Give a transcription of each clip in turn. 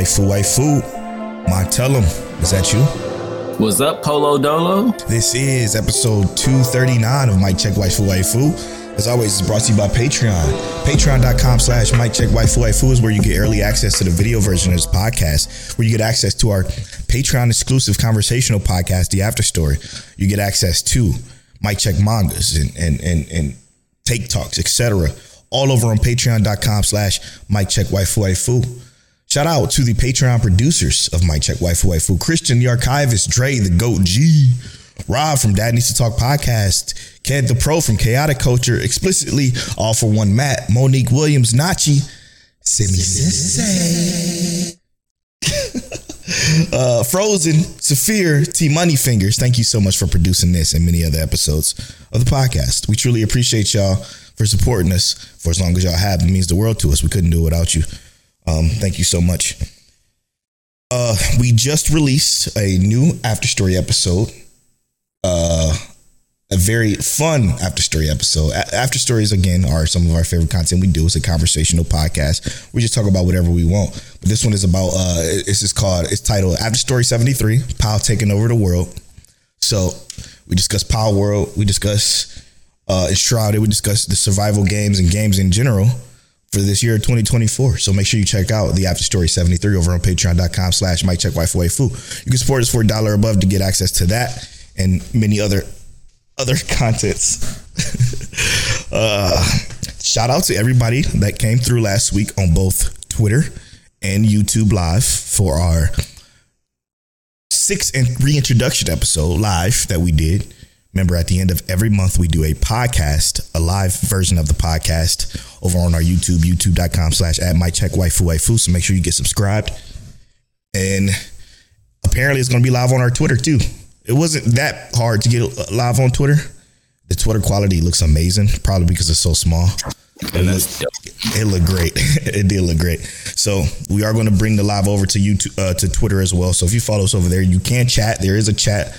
Waifu waifu. Ma tell him, is that you? What's up, Polo Dolo? This is episode 239 of Mic Check Waifu Waifu. As always, it's brought to you by Patreon. Patreon.com slash Mic Check Waifu Waifu is where you get early access to the video version of this podcast, where you get access to our Patreon exclusive conversational podcast, The After Story. You get access to Mic Check mangas and and and, and take talks, etc. All over on patreon.com slash Mic Check Waifu Waifu. Shout out to the Patreon producers of My Check Waifu Waifu, Christian the Archivist, Dre the Goat G, Rob from Dad Needs to Talk Podcast, Ked the Pro from Chaotic Culture, ExplicitLi all for one Matt, Monique Williams, Nochi, Simi Sensei, uh, Phrozen, Saafir, T Money Fingers. Thank you so much for producing this and many other episodes of the podcast. We truly appreciate y'all for supporting us for as long as y'all have. It means the world to us. We couldn't do it without you. Um, thank you so much. Uh, we just released a new after story episode. Uh, a very fun after story episode. A- after stories again are some of our favorite content we do. It's a conversational podcast. We just talk about whatever we want. But this one is about uh, it's just called it's titled After Story Seventy Three. Pow taking over the world. So we discuss Palworld. We discuss uh, Enshrouded. We discuss the survival games and games in general for this year 2024. So make sure you check out the After Story 73 over on patreon.com slash Mic Check Waifu Waifu. You can support us for a dollar above to get access to that and many other other contents. uh, shout out to everybody that came through last week on both Twitter and YouTube Live for our sixth and reintroduction episode live that we did. Remember, at the end of every month, we do a podcast, a live version of the podcast over on our YouTube, youtube.com slash at my check waifu waifu. So make sure you get subscribed. And apparently, it's going to be live on our Twitter too. It wasn't that hard to get live on Twitter. The Twitter quality looks amazing, probably because it's so small. That's dope. It looked great. it did look great. So we are going to bring the live over to YouTube uh, to Twitter as well. So if you follow us over there, you can chat. There is a chat.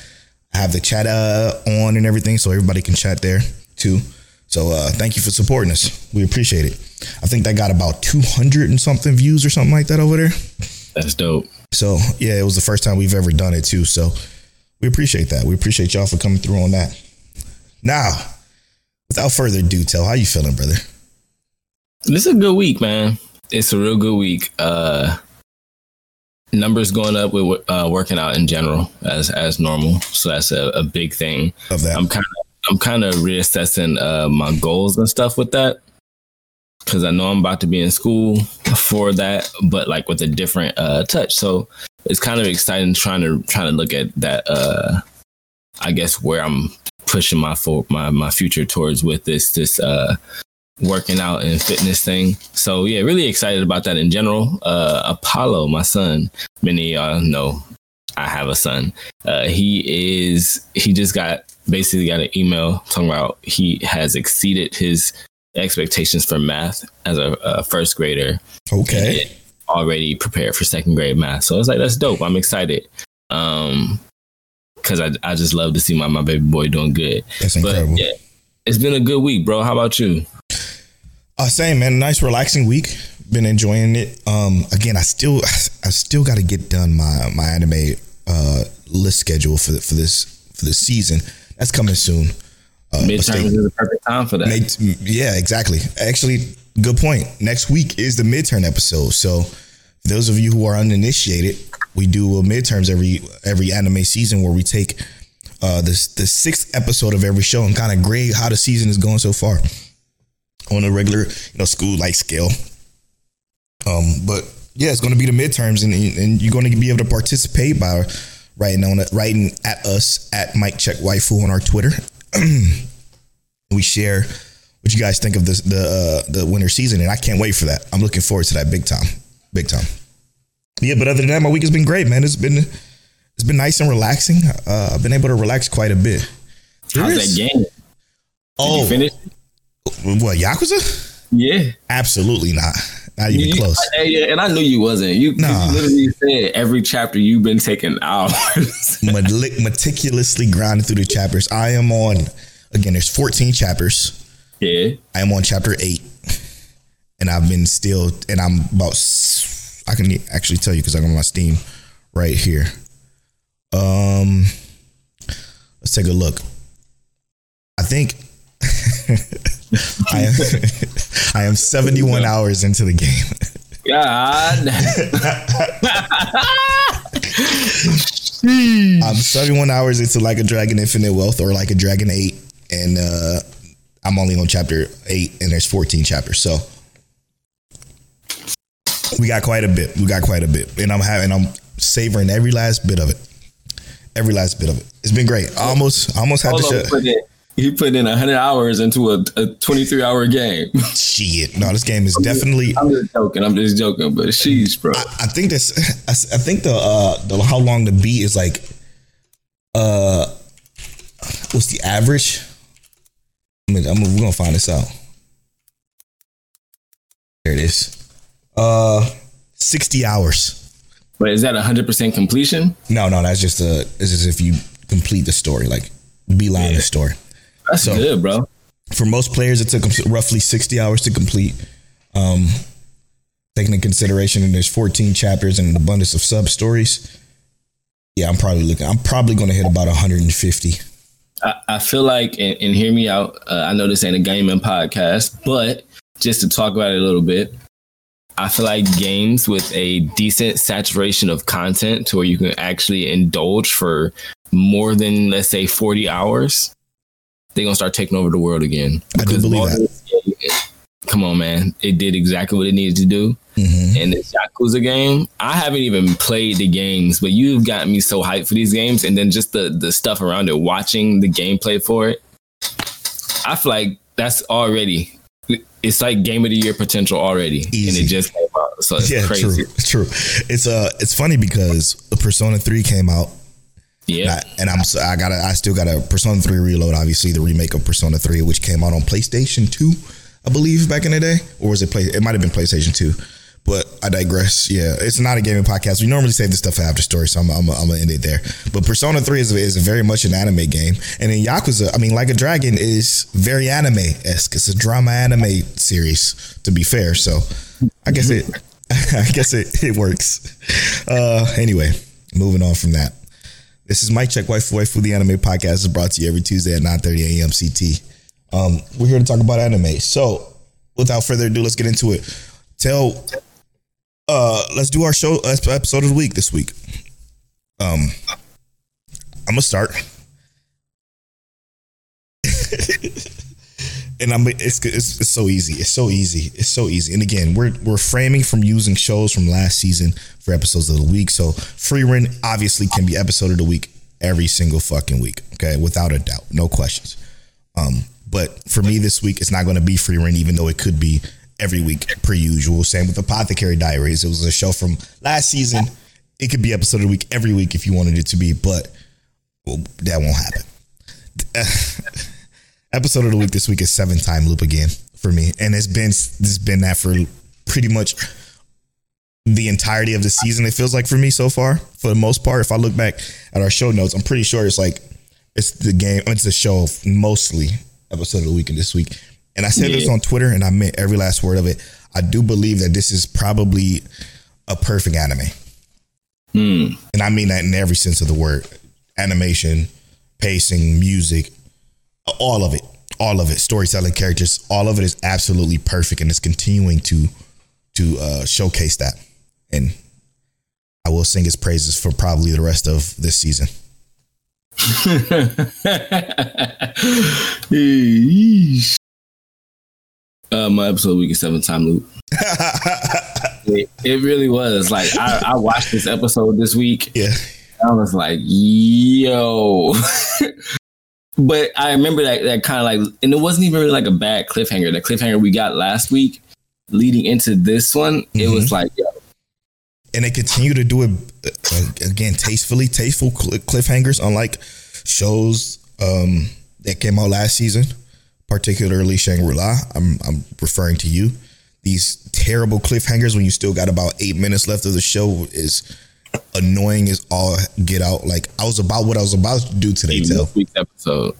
I have the chat uh, on and everything, so everybody can chat there too. So uh, thank you for supporting us. We appreciate it. I think that got about two hundred and something views or something like that over there. That's dope. So yeah, it was the first time we've ever done it too. So we appreciate that. We appreciate y'all for coming through on that. Now, without further ado, tell how you feeling, brother. This is a good week, man. It's a real good week. Uh numbers going up with uh working out in general as as normal. So that's a, a big thing. Of that. I'm kind of I'm kind of reassessing uh my goals and stuff with that. Cause I know I'm about to be in school for that, but like with a different uh touch. So it's kind of exciting trying to trying to look at that uh I guess where I'm pushing my for my my future towards with this this uh working out and fitness thing. So yeah, really excited about that in general. Uh Apollo, my son, many of y'all know I have a son. Uh he is he just got basically got an email talking about he has exceeded his expectations for math as a, a first grader Okay. already prepared for second grade math. So I was like that's dope. I'm excited. Um because I, I just love to see my, my baby boy doing good. That's But incredible. yeah, it's been a good week, bro. How about you? Uh, same man. Nice relaxing week. Been enjoying it. Um, again, I still, I still got to get done my my anime uh list schedule for for this for this season. That's coming soon. Uh, Midterms is the perfect time for that. Yeah, exactly. Actually, good point. Next week is the midterm episode. So, those of you who are uninitiated, we do a midterms every every anime season where we take uh the the sixth episode of every show and kind of grade how the season is going so far on a regular you know school like scale. Um, but yeah, it's going to be the midterms, and and you're going to be able to participate by writing on it, writing at us at Mic Check Waifu on our Twitter. we share what you guys think of this, the uh, the winter season, and I can't wait for that. I'm looking forward to that big time, big time. Yeah, but other than that, my week has been great, man. It's been it's been nice and relaxing. Uh, I've been able to relax quite a bit. How's that game? Did Oh, you finish? what Yakuza? Yeah. Absolutely not. Not even You- close. And I knew you wasn't. You, Nah. you literally said every chapter you've been taking hours. Meticulously grinding through the chapters. I am on again. There's 14 chapters. yeah. I am on chapter eight, and I've been still, and I'm about. I can actually tell you because I'm on my Steam right here. Um, let's take a look. I think I am. I am 71 hours into the game. God. I'm 71 hours into like a Dragon Infinite Wealth or like a Dragon 8, and uh, I'm only on chapter 8, and there's 14 chapters. So we got quite a bit. We got quite a bit, and I'm having, I'm savoring every last bit of it. Every last bit of it. It's been great. I almost, I almost had Hold to shut. Put in, he put in 100 hours into a, a 23 hour game. Shit, no, this game is definitely. I'm just joking. I'm just joking. But she's, bro. I think this. I think the uh the how long the beat is like. Uh, what's the average? I mean, I'm, we're gonna find this out. There it is. Uh, sixty hours. But is that 100% completion? No, no, that's just a. This is if you complete the story, like beeline the story. That's So- good, bro. For most players, it took them roughly sixty hours to complete. Um, taking into consideration, and there's 14 chapters and an abundance of sub stories. Yeah, I'm probably looking. I'm probably going to hit about 150. I, I feel like, and, and hear me out. Uh, I know this ain't a gaming podcast, but just to talk about it a little bit, I feel like games with a decent saturation of content to where you can actually indulge for more than let's say 40 hours, they're gonna start taking over the world again. I do believe Gate- Come on, man! It did exactly what it needed to do. Mhm. And this Yakuza game, I haven't even played the games, but you've gotten me so hyped for these games, and then just the the stuff around it, watching the gameplay for it. I feel like that's already it's like game of the year potential already, and it just came out, so it's Yeah, crazy. true, true. It's uh, it's funny because the Persona 3 came out, Yeah, and, I, so- I got I still got a Persona 3 Reload, obviously the remake of Persona 3, which came out on PlayStation 2, I believe, back in the day, or was it play? It might have been PlayStation 2. But I digress. Yeah, it's not a gaming podcast. We normally save this stuff for after story, so I'm, I'm, I'm gonna end it there. But Persona 3 is, is very much an anime game, and then Yakuza, I mean, like a Dragon, is very anime esque. It's a drama anime series, to be fair. So I guess it, I guess it, it works. Uh, anyway, moving on from that. This is Mic Check Wife Wife the Anime Podcast is brought to you every Tuesday at 9:30 a.m. CT. Um, we're here to talk about anime. So, without further ado, let's get into it. Tell, uh, let's do our show uh, episode of the week this week. Um, I'm gonna start, and I'm it's, it's it's so easy. It's so easy. It's so easy. And again, we're we're framing from using shows from last season for episodes of the week. So Frieren obviously can be episode of the week every single fucking week. Okay, without a doubt, no questions. Um, but for me this week, it's not going to be Frieren, even though it could be every week per usual. Same with Apothecary Diaries. It was a show from last season. It could be episode of the week every week if you wanted it to be, but well, that won't happen. episode of the week this week is seven time loop again for me, and it's been it's been that for pretty much the entirety of the season. It feels like for me so far, for the most part. If I look back at our show notes, I'm pretty sure it's like it's the game. It's the show of mostly episode of the week and this week. And I said this on Twitter, and I meant every last word of it. I do believe that this is probably a perfect anime, Hmm. and I mean that in every sense of the word: animation, pacing, music, all of it, all of it, storytelling, characters, all of it is absolutely perfect, and it's continuing to to uh, showcase that. And I will sing his praises for probably the rest of this season. Uh, my episode week is seven time loop. It, it really was like I, I watched this episode this week. yeah, I was like, yo. but I remember that that kind of like, and it wasn't even really like a bad cliffhanger. The cliffhanger we got last week, leading into this one, mm-hmm. it was mm-hmm. like, yo. And they continue to do it uh, again tastefully, tasteful cliffhangers, unlike shows um, that came out last season, particularly Shangri La. I'm I'm referring to you. These terrible cliffhangers when you still got about eight minutes left of the show is annoying as all get out. Like I was about what I was about to do today. This week's episode.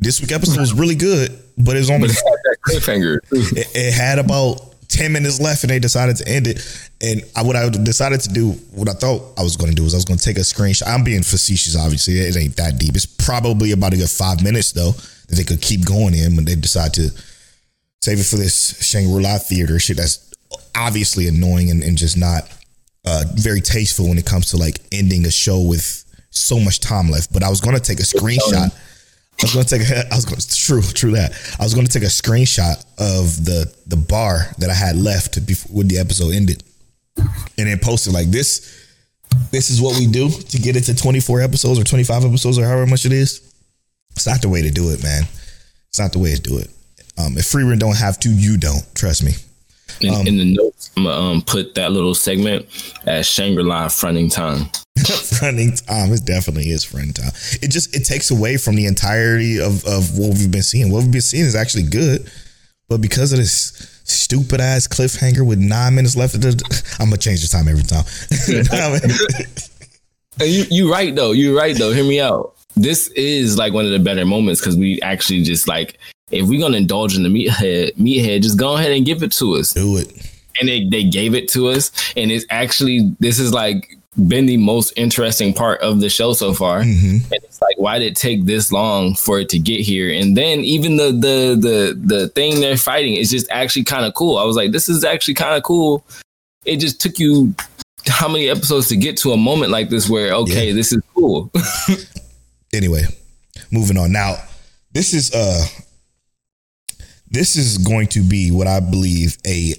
this week episode was really good, but it's only but it that cliffhanger. It, it, had about ten minutes left, and they decided to end it. And I, what I decided to do, what I thought I was going to do, was I was going to take a screenshot. I'm being facetious, obviously. It ain't that deep. It's probably about a good five minutes though that they could keep going in when they decide to save it for this Shangri La theater shit. That's obviously annoying and, and just not uh, very tasteful when it comes to like ending a show with so much time left. But I was gonna take a screenshot. I was gonna take a. I was going true, true that. I was gonna take a screenshot of the the bar that I had left before when the episode ended, and then post it like this. This is what we do to get it to 24 episodes or 25 episodes or however much it is. It's not the way to do it, man. It's not the way to do it. Um, if Frieren don't have to, you don't. Trust me. In, um, in the notes, I'm gonna um, put that little segment as Shangri La fronting time. fronting time. It definitely is fronting time. It just it takes away from the entirety of of what we've been seeing. What we've been seeing is actually good, but because of this stupid ass cliffhanger with nine minutes left, of the, I'm gonna change the time every time. you you right though. You're right though. Hear me out. This is like one of the better moments because we actually just like if we're gonna indulge in the meathead, meathead, just go ahead and give it to us. Do it. And they, they gave it to us, and it's actually this is like been the most interesting part of the show so far. Mm-hmm. And it's like, why did it take this long for it to get here? And then even the the the the thing they're fighting is just actually kind of cool. I was like, this is actually kind of cool. It just took you how many episodes to get to a moment like this where okay, yeah. this is cool. anyway, moving on. Now, this is uh this is going to be what I believe a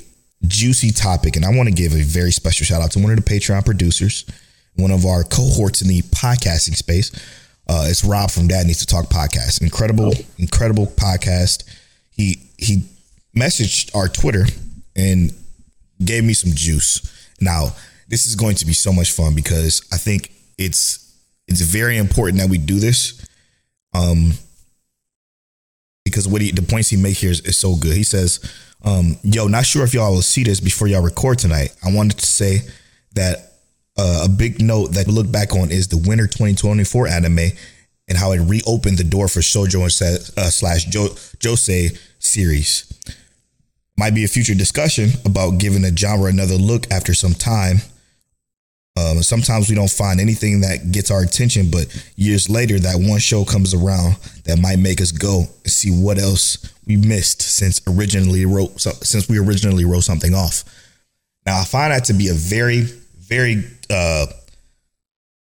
juicy topic. And I want to give a very special shout out to one of the Patreon producers, one of our cohorts in the podcasting space. Uh, it's Rob from Dad Needs to Talk podcast. Incredible, incredible podcast. He he messaged our Twitter and gave me some juice. Now, this is going to be so much fun because I think it's it's very important that we do this. Um, because what he, the points he make here is, is so good. He says, um, "Yo, not sure if y'all will see this before y'all record tonight. I wanted to say that uh, a big note that we look back on is the winter 2024 anime and how it reopened the door for shojo and uh, slash jo- josei series. Might be a future discussion about giving the genre another look after some time." Um, sometimes we don't find anything that gets our attention, but years later, that one show comes around that might make us go and see what else we missed since originally wrote since we originally wrote something off. Now, I find that to be a very, very uh,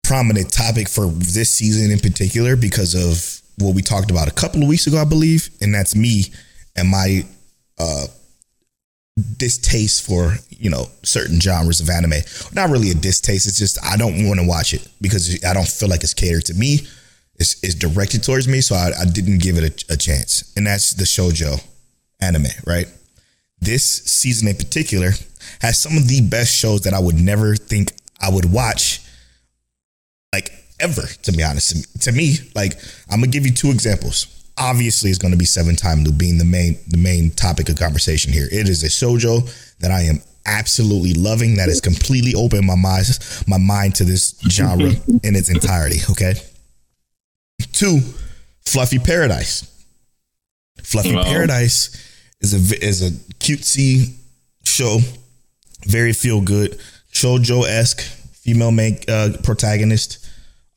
prominent topic for this season in particular because of what we talked about a couple of weeks ago, I believe, and that's me and my uh, distaste for you know certain genres of anime. Not really a distaste. It's just I don't want to watch it because I don't feel like it's catered to me. It's, it's directed towards me, so I, I didn't give it a, a, chance. And that's the shojo anime, right? This season in particular has some of the best shows that I would never think I would watch, like ever. To be honest, to me, like I'm gonna give you two examples obviously is going to be Seven Time Loop being the main the main topic of conversation here. It is a shojo that I am absolutely loving that has completely opened my mind my mind to this genre in its entirety. Okay. Two, Fluffy Paradise. Fluffy Paradise is a is a cutesy show, very feel good, shojo esque female main uh, protagonist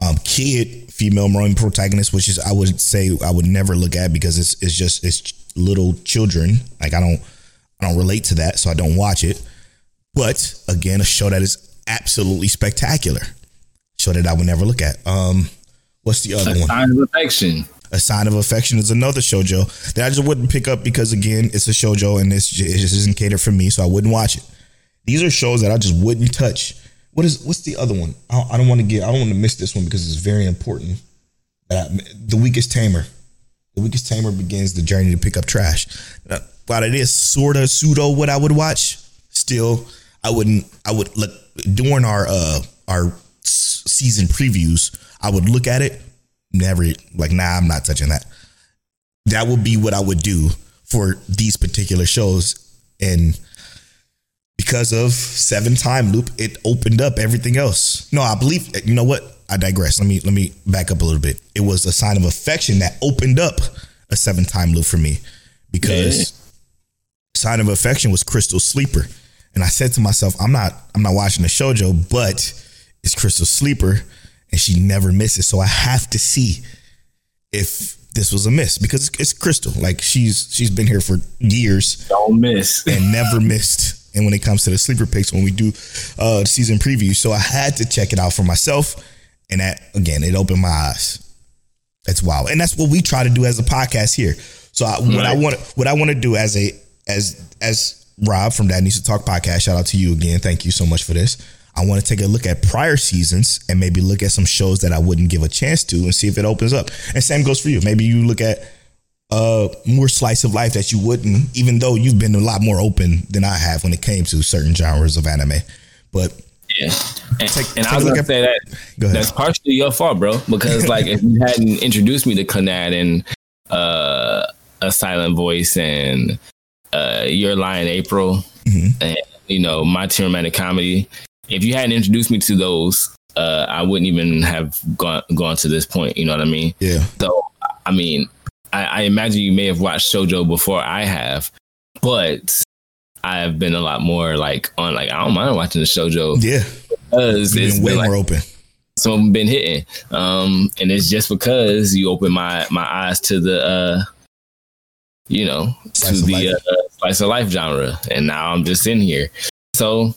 um, kid female main protagonist, which is I would say I would never look at because it's it's just it's little children. Like I don't I don't relate to that, so I don't watch it. But again, a show that is absolutely spectacular. Show that I would never look at. Um, what's the other one? a one? Sign of affection. A sign of affection is another shojo that I just wouldn't pick up because again, it's a shojo and it's, it just isn't catered for me, so I wouldn't watch it. These are shows that I just wouldn't touch what is what's the other one? I I don't want to get I don't want to miss this one because it's very important. Uh, the weakest tamer. The weakest tamer begins the journey to pick up trash. Uh, while it is sort of pseudo what I would watch, still I wouldn't. I would look during our uh our season previews. I would look at it. Never like nah. I'm not touching that. That would be what I would do for these particular shows and because of seven time loop it opened up everything else no i believe you know what i digress let me let me back up a little bit it was a sign of affection that opened up a seven time loop for me because yeah. sign of affection was crystal sleeper and i said to myself i'm not i'm not watching the shojo but it's crystal sleeper and she never misses so i have to see if this was a miss because it's Crystal. Like she's she's been here for years. Don't miss and never missed. And when it comes to the sleeper picks, when we do uh season preview, so I had to check it out for myself, and that again, it opened my eyes. That's wow, and that's what we try to do as a podcast here. So I, what I want what I want to do as a as as Rob from Dad Needs to Talk podcast. Shout out to you again. Thank you so much for this. I want to take a look at prior seasons and maybe look at some shows that I wouldn't give a chance to and see if it opens up. And same goes for you. Maybe you look at uh more slice of life that you wouldn't, even though you've been a lot more open than I have when it came to certain genres of anime. But yeah, and, take, and take I was gonna say that that's partially your fault, bro. Because like if you hadn't introduced me to Clannad and uh, a silent voice and uh, your Lie in April mm-hmm. and you know my romantic comedy, if you hadn't introduced me to those, uh, I wouldn't even have gone gone to this point. You know what I mean? Yeah. So I mean, I, I imagine you may have watched Shojo before I have, but I've been a lot more like on like I don't mind watching the Shojo. Yeah. Because it's way more open. Some of them been hitting. Um, and it's just because you open my my eyes to the uh you know, slice to the uh, slice of life genre. And now I'm just in here. So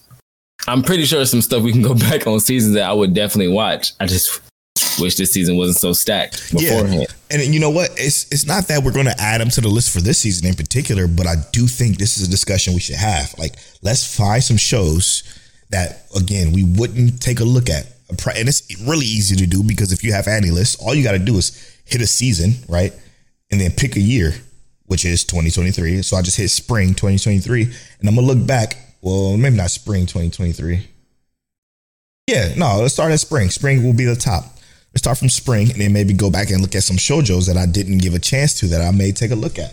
I'm pretty sure some stuff we can go back on seasons that I would definitely watch. I just wish this season wasn't so stacked beforehand. Yeah. And you know what? It's it's not that we're going to add them to the list for this season in particular, but I do think this is a discussion we should have. Like, let's find some shows that again we wouldn't take a look at. And it's really easy to do because if you have AniList, all you got to do is hit a season, right? And then pick a year, which is 2023. So I just hit spring 2023, and I'm gonna look back well, maybe not spring 2023. Yeah, no, let's start at spring. Spring will be the top. Start from spring and then maybe go back and look at some shojos that I didn't give a chance to that I may take a look at.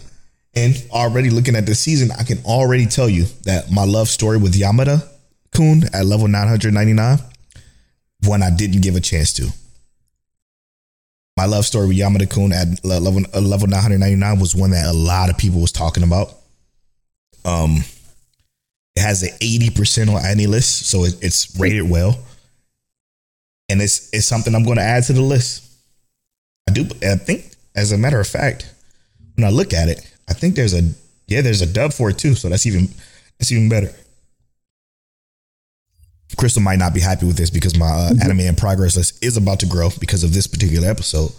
And already looking at the season, I can already tell you that my love story with Yamada Kun at level 999, one I didn't give a chance to. My love story with Yamada Kun at level, level 999 was one that a lot of people was talking about. Um, it has an 80% on AniList, so it, it's rated well. And it's it's something I'm going to add to the list. I do I think as a matter of fact, when I look at it, I think there's a yeah, there's a dub for it too, so that's even that's even better. Crystal might not be happy with this because my uh, mm-hmm. anime in progress list is about to grow because of this particular episode.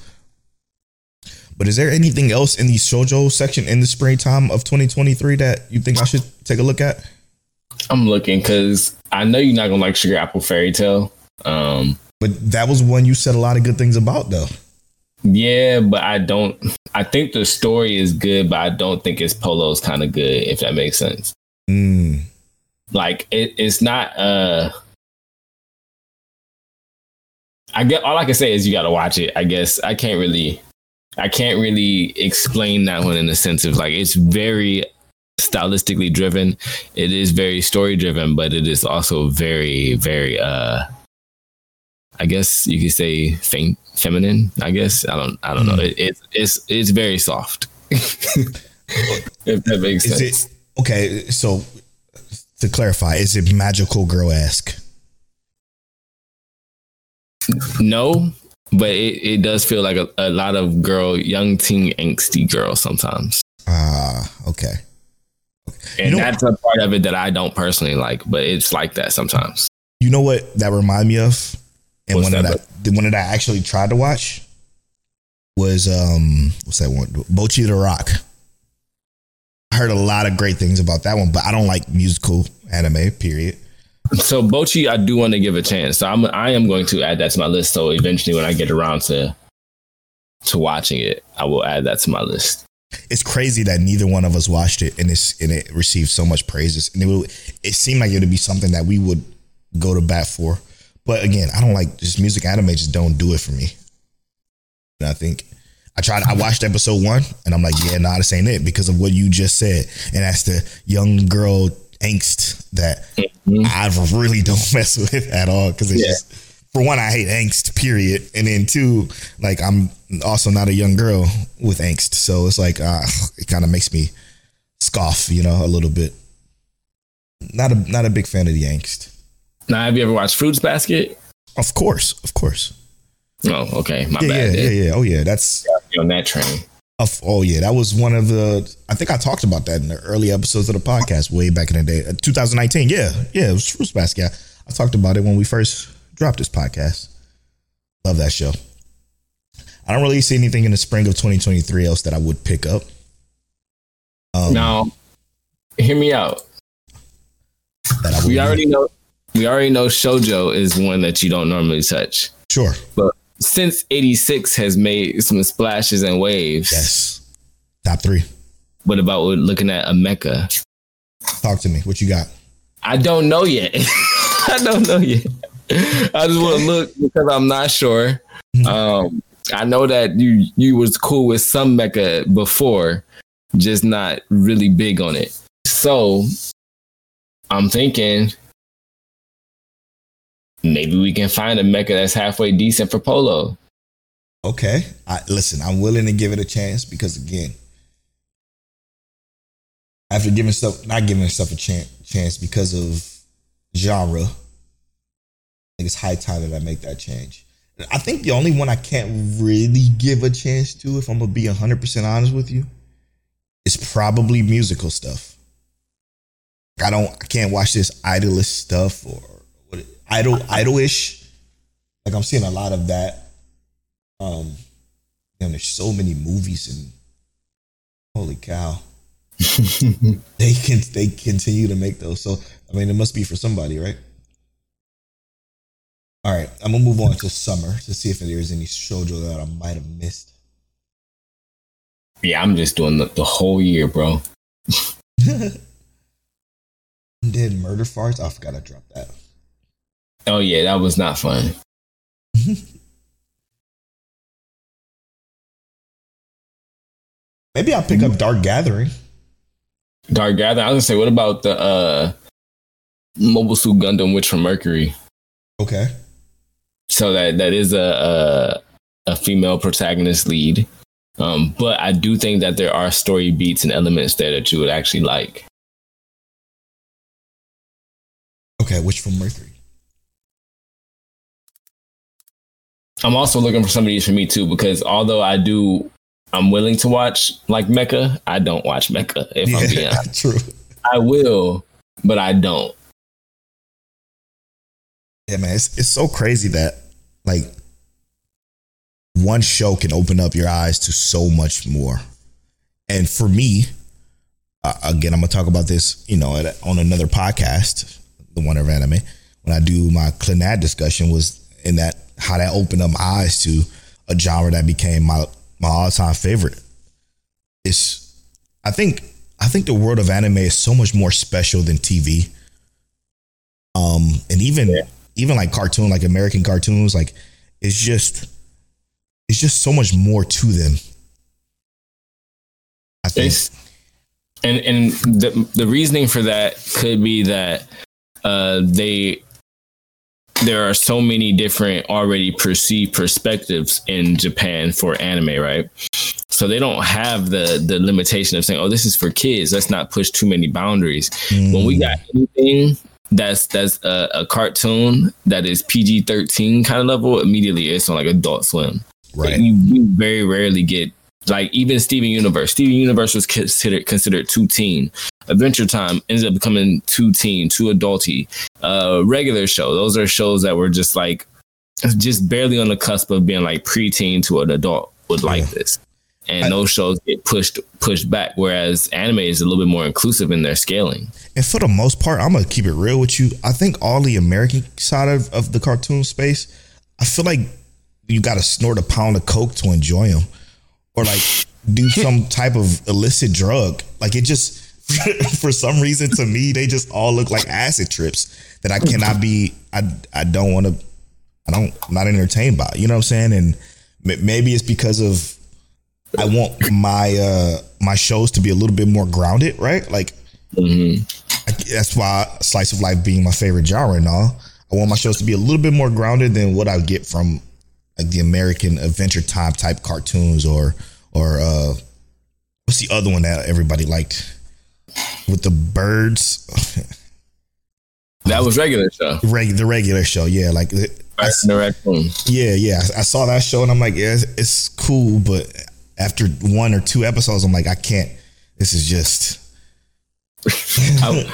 But is there anything else in the shojo section in the springtime of 2023 that you think I should take a look at? I'm looking because I know you're not gonna like Sugar Apple Fairy Tale. Um, but that was one you said a lot of good things about, though. Yeah, but I don't. I think the story is good, but I don't think it's Polo's kind of good. If that makes sense. Mm. Like it, it's not. uh I get all I can say is you got to watch it. I guess I can't really, I can't really explain that one in the sense of like it's very stylistically driven. It is very story driven, but it is also very, very uh I guess you could say fem- feminine, I guess. I don't I don't mm. know. It, it, it's it's very soft. if that makes is sense. It, okay, so to clarify, is it magical girl esque? No, but it, it does feel like a, a lot of girl, young teen angsty girl sometimes. Ah, uh, okay. And you know, that's a part of it that I don't personally like, but it's like that sometimes. You know what that remind me of? And what's one that, that I, the one that I actually tried to watch was um what's that one? Bocchi the Rock. I heard a lot of great things about that one, but I don't like musical anime, period. So Bocchi, I do want to give a chance. So I'm I am going to add that to my list. So eventually, when I get around to to watching it, I will add that to my list. It's crazy that neither one of us watched it and it's and it received so much praises. And it would, it seemed like it would be something that we would go to bat for. But again, I don't like just music anime just don't do it for me. And I think I tried I watched episode one and I'm like, yeah, nah, this ain't it because of what you just said. And that's the young girl angst that mm-hmm. I really don't mess with at all. Cause it's yeah. just for one, I hate angst, period. And then two, like I'm also not a young girl with angst. So it's like uh, it kind of makes me scoff, you know, a little bit. Not a not a big fan of the angst. Now, have you ever watched Fruits Basket? Of course, of course. Oh, okay. My yeah, bad. Yeah, yeah, yeah. Oh, yeah. That's yeah, on that train. Of, oh yeah, that was one of the. I think I talked about that in the early episodes of the podcast way back in the day, uh, 2019. Yeah, yeah, it was Fruits Basket. I talked about it when we first dropped this podcast. Love that show. I don't really see anything in the spring of 2023 else that I would pick up. Um, now, hear me out. we already know. We already know shojo is one that you don't normally touch. Sure, but since 86 has made some splashes and waves. Yes. Top three. What about looking at a mecha? Talk to me. What you got? I don't know yet. I don't know yet. I just want to look because I'm not sure. Mm-hmm. Um, I know that you you was cool with some mecha before, just not really big on it. So I'm thinking maybe we can find a mecha that's halfway decent for Polo. Okay. I, listen, I'm willing to give it a chance because again, after giving stuff, not giving stuff a chance, chance because of genre, I think it's high time that I make that change. I think the only one I can't really give a chance to, if I'm gonna be 100% honest with you, is probably musical stuff. I don't, I can't watch this idolist stuff or idol idolish. Like I'm seeing a lot of that. Um, and there's so many movies and holy cow. they can they continue to make those. So I mean, it must be for somebody, right? All right, I'm gonna move on to summer to see if there's any shoujo that I might have missed. Yeah, I'm just doing the, the whole year, bro. Did murder farts? I forgot I dropped that. Oh yeah, that was not fun. Maybe I'll pick up Dark Gathering. Dark Gathering. I was gonna say, what about the uh Mobile Suit Gundam Witch from Mercury? Okay. So that that is a a, a female protagonist lead. Um, but I do think that there are story beats and elements there that you would actually like. Okay, Witch from Mercury. I'm also looking for some of these for me too, because although I do, I'm willing to watch like mecha. I don't watch mecha If yeah, I'm being honest, true. I will, but I don't. Yeah, man, it's it's so crazy that like one show can open up your eyes to so much more. And for me, uh, again, I'm gonna talk about this, you know, at, on another podcast, the one of anime. When I do my Clannad discussion, was in that how that opened up my eyes to a genre that became my my all time favorite. It's I think I think the world of anime is so much more special than TV. Um, and even yeah. even like cartoon, like American cartoons, like it's just it's just so much more to them. I think. It's, and and the the reasoning for that could be that uh, they there are so many different already perceived perspectives in Japan for anime, right? So they don't have the the limitation of saying, "Oh, this is for kids. Let's not push too many boundaries." Mm. When we got anything that's that's a, a cartoon that is PG thirteen kind of level, immediately it's on like Adult Swim. Right. you, you very rarely get like even Steven Universe. Steven Universe was considered considered too teen. Adventure Time ends up becoming too teen, too adulty. Uh, regular show. Those are shows that were just like just barely on the cusp of being like preteen to an adult would like yeah. this. and I, those shows get pushed pushed back. Whereas anime is a little bit more inclusive in their scaling. And for the most part, I'm gonna keep it real with you. I think all the American side of, of the cartoon space, I feel like you got to snort a pound of coke to enjoy them, or like do some type of illicit drug. Like it just for some reason to me they just all look like acid trips that I cannot be. I I don't want to. I don't. I'm not entertained by. You know what I'm saying? And maybe it's because of I want my uh my shows to be a little bit more grounded, right? Like mm-hmm. that's why slice of life being my favorite genre and all. I want my shows to be a little bit more grounded than what I get from like the American Adventure Time type cartoons or or uh what's the other one that everybody liked with the birds? that was regular show. Reg- the regular show, yeah, like I, yeah, yeah. I, I, saw that show and I'm like, yeah, it's, it's cool, but after one or two episodes, I'm like, I can't. This is just. I,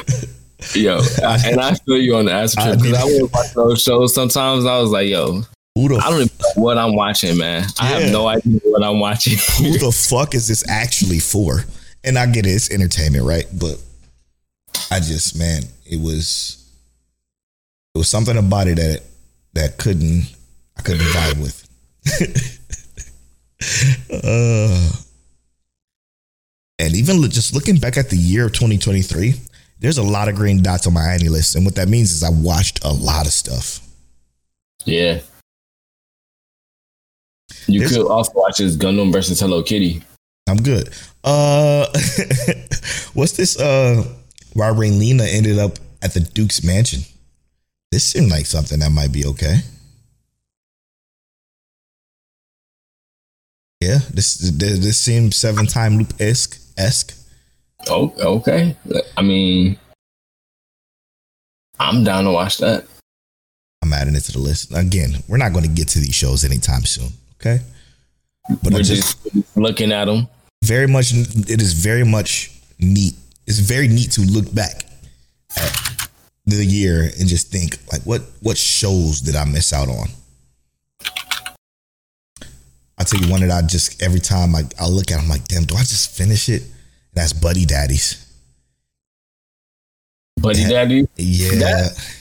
yo, I, and I feel you on the ass trip because I, would watch those shows sometimes. I was like, yo, I don't even know what I'm watching, man. I have no idea what I'm watching. Who the fuck is this actually for? And I get it, it's entertainment, right? But I just, man, it was it was something about it that that couldn't I couldn't vibe with. uh, and even just looking back at the year of 2023, there's a lot of green dots on my AniList, and what that means is I watched a lot of stuff. Yeah. You there's, could also watch this Gundam versus Hello Kitty. I'm good. Uh, what's this? Uh, why Raeliana ended up at the Duke's mansion? This seemed like something that might be okay. Yeah, this this, this seems seven time loop esque esque. Oh, okay. I mean, I'm down to watch that. I'm adding it to the list. Again, we're not going to get to these shows anytime soon. Okay, but we're I'm just, just looking at them. Very much. It is very much neat. It's very neat to look back at the year and just think like, what what shows did I miss out on? I tell you one that I just every time I, I look at, it, I'm like, damn, do I just finish it? That's Buddy Daddies. Buddy Daddy? Yeah. That,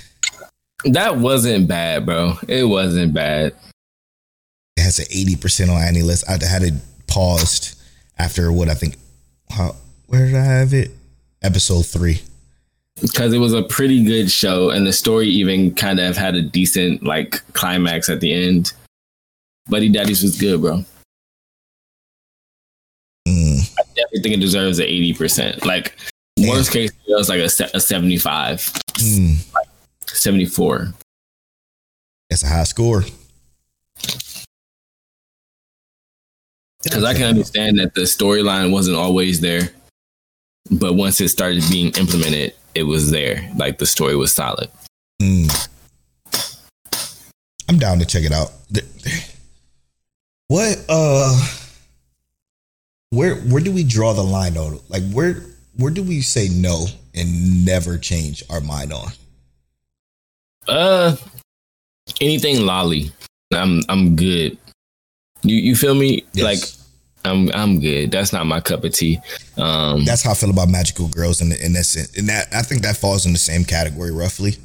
that wasn't bad, bro. It wasn't bad. It has an 80% on AniList. I had it paused after what I think how where did I have it? Episode three. Because it was a pretty good show and the story even kind of had a decent like climax at the end. Buddy Daddies was good, bro. Mm. I definitely think it deserves an eighty percent. Like Damn. worst case, it was like a, a seventy-five, mm. like seventy-four. That's a high score. Because I can understand that the storyline wasn't always there, but once it started being implemented, it was there. Like the story was solid. Mm. I'm down to check it out. What uh where where do we draw the line on like where where do we say no and never change our mind on? Uh anything loli. I'm I'm good. You you feel me? Yes. Like I'm I'm good. That's not my cup of tea. Um That's how I feel about magical girls in in that sense. And that I think that falls in the same category roughly.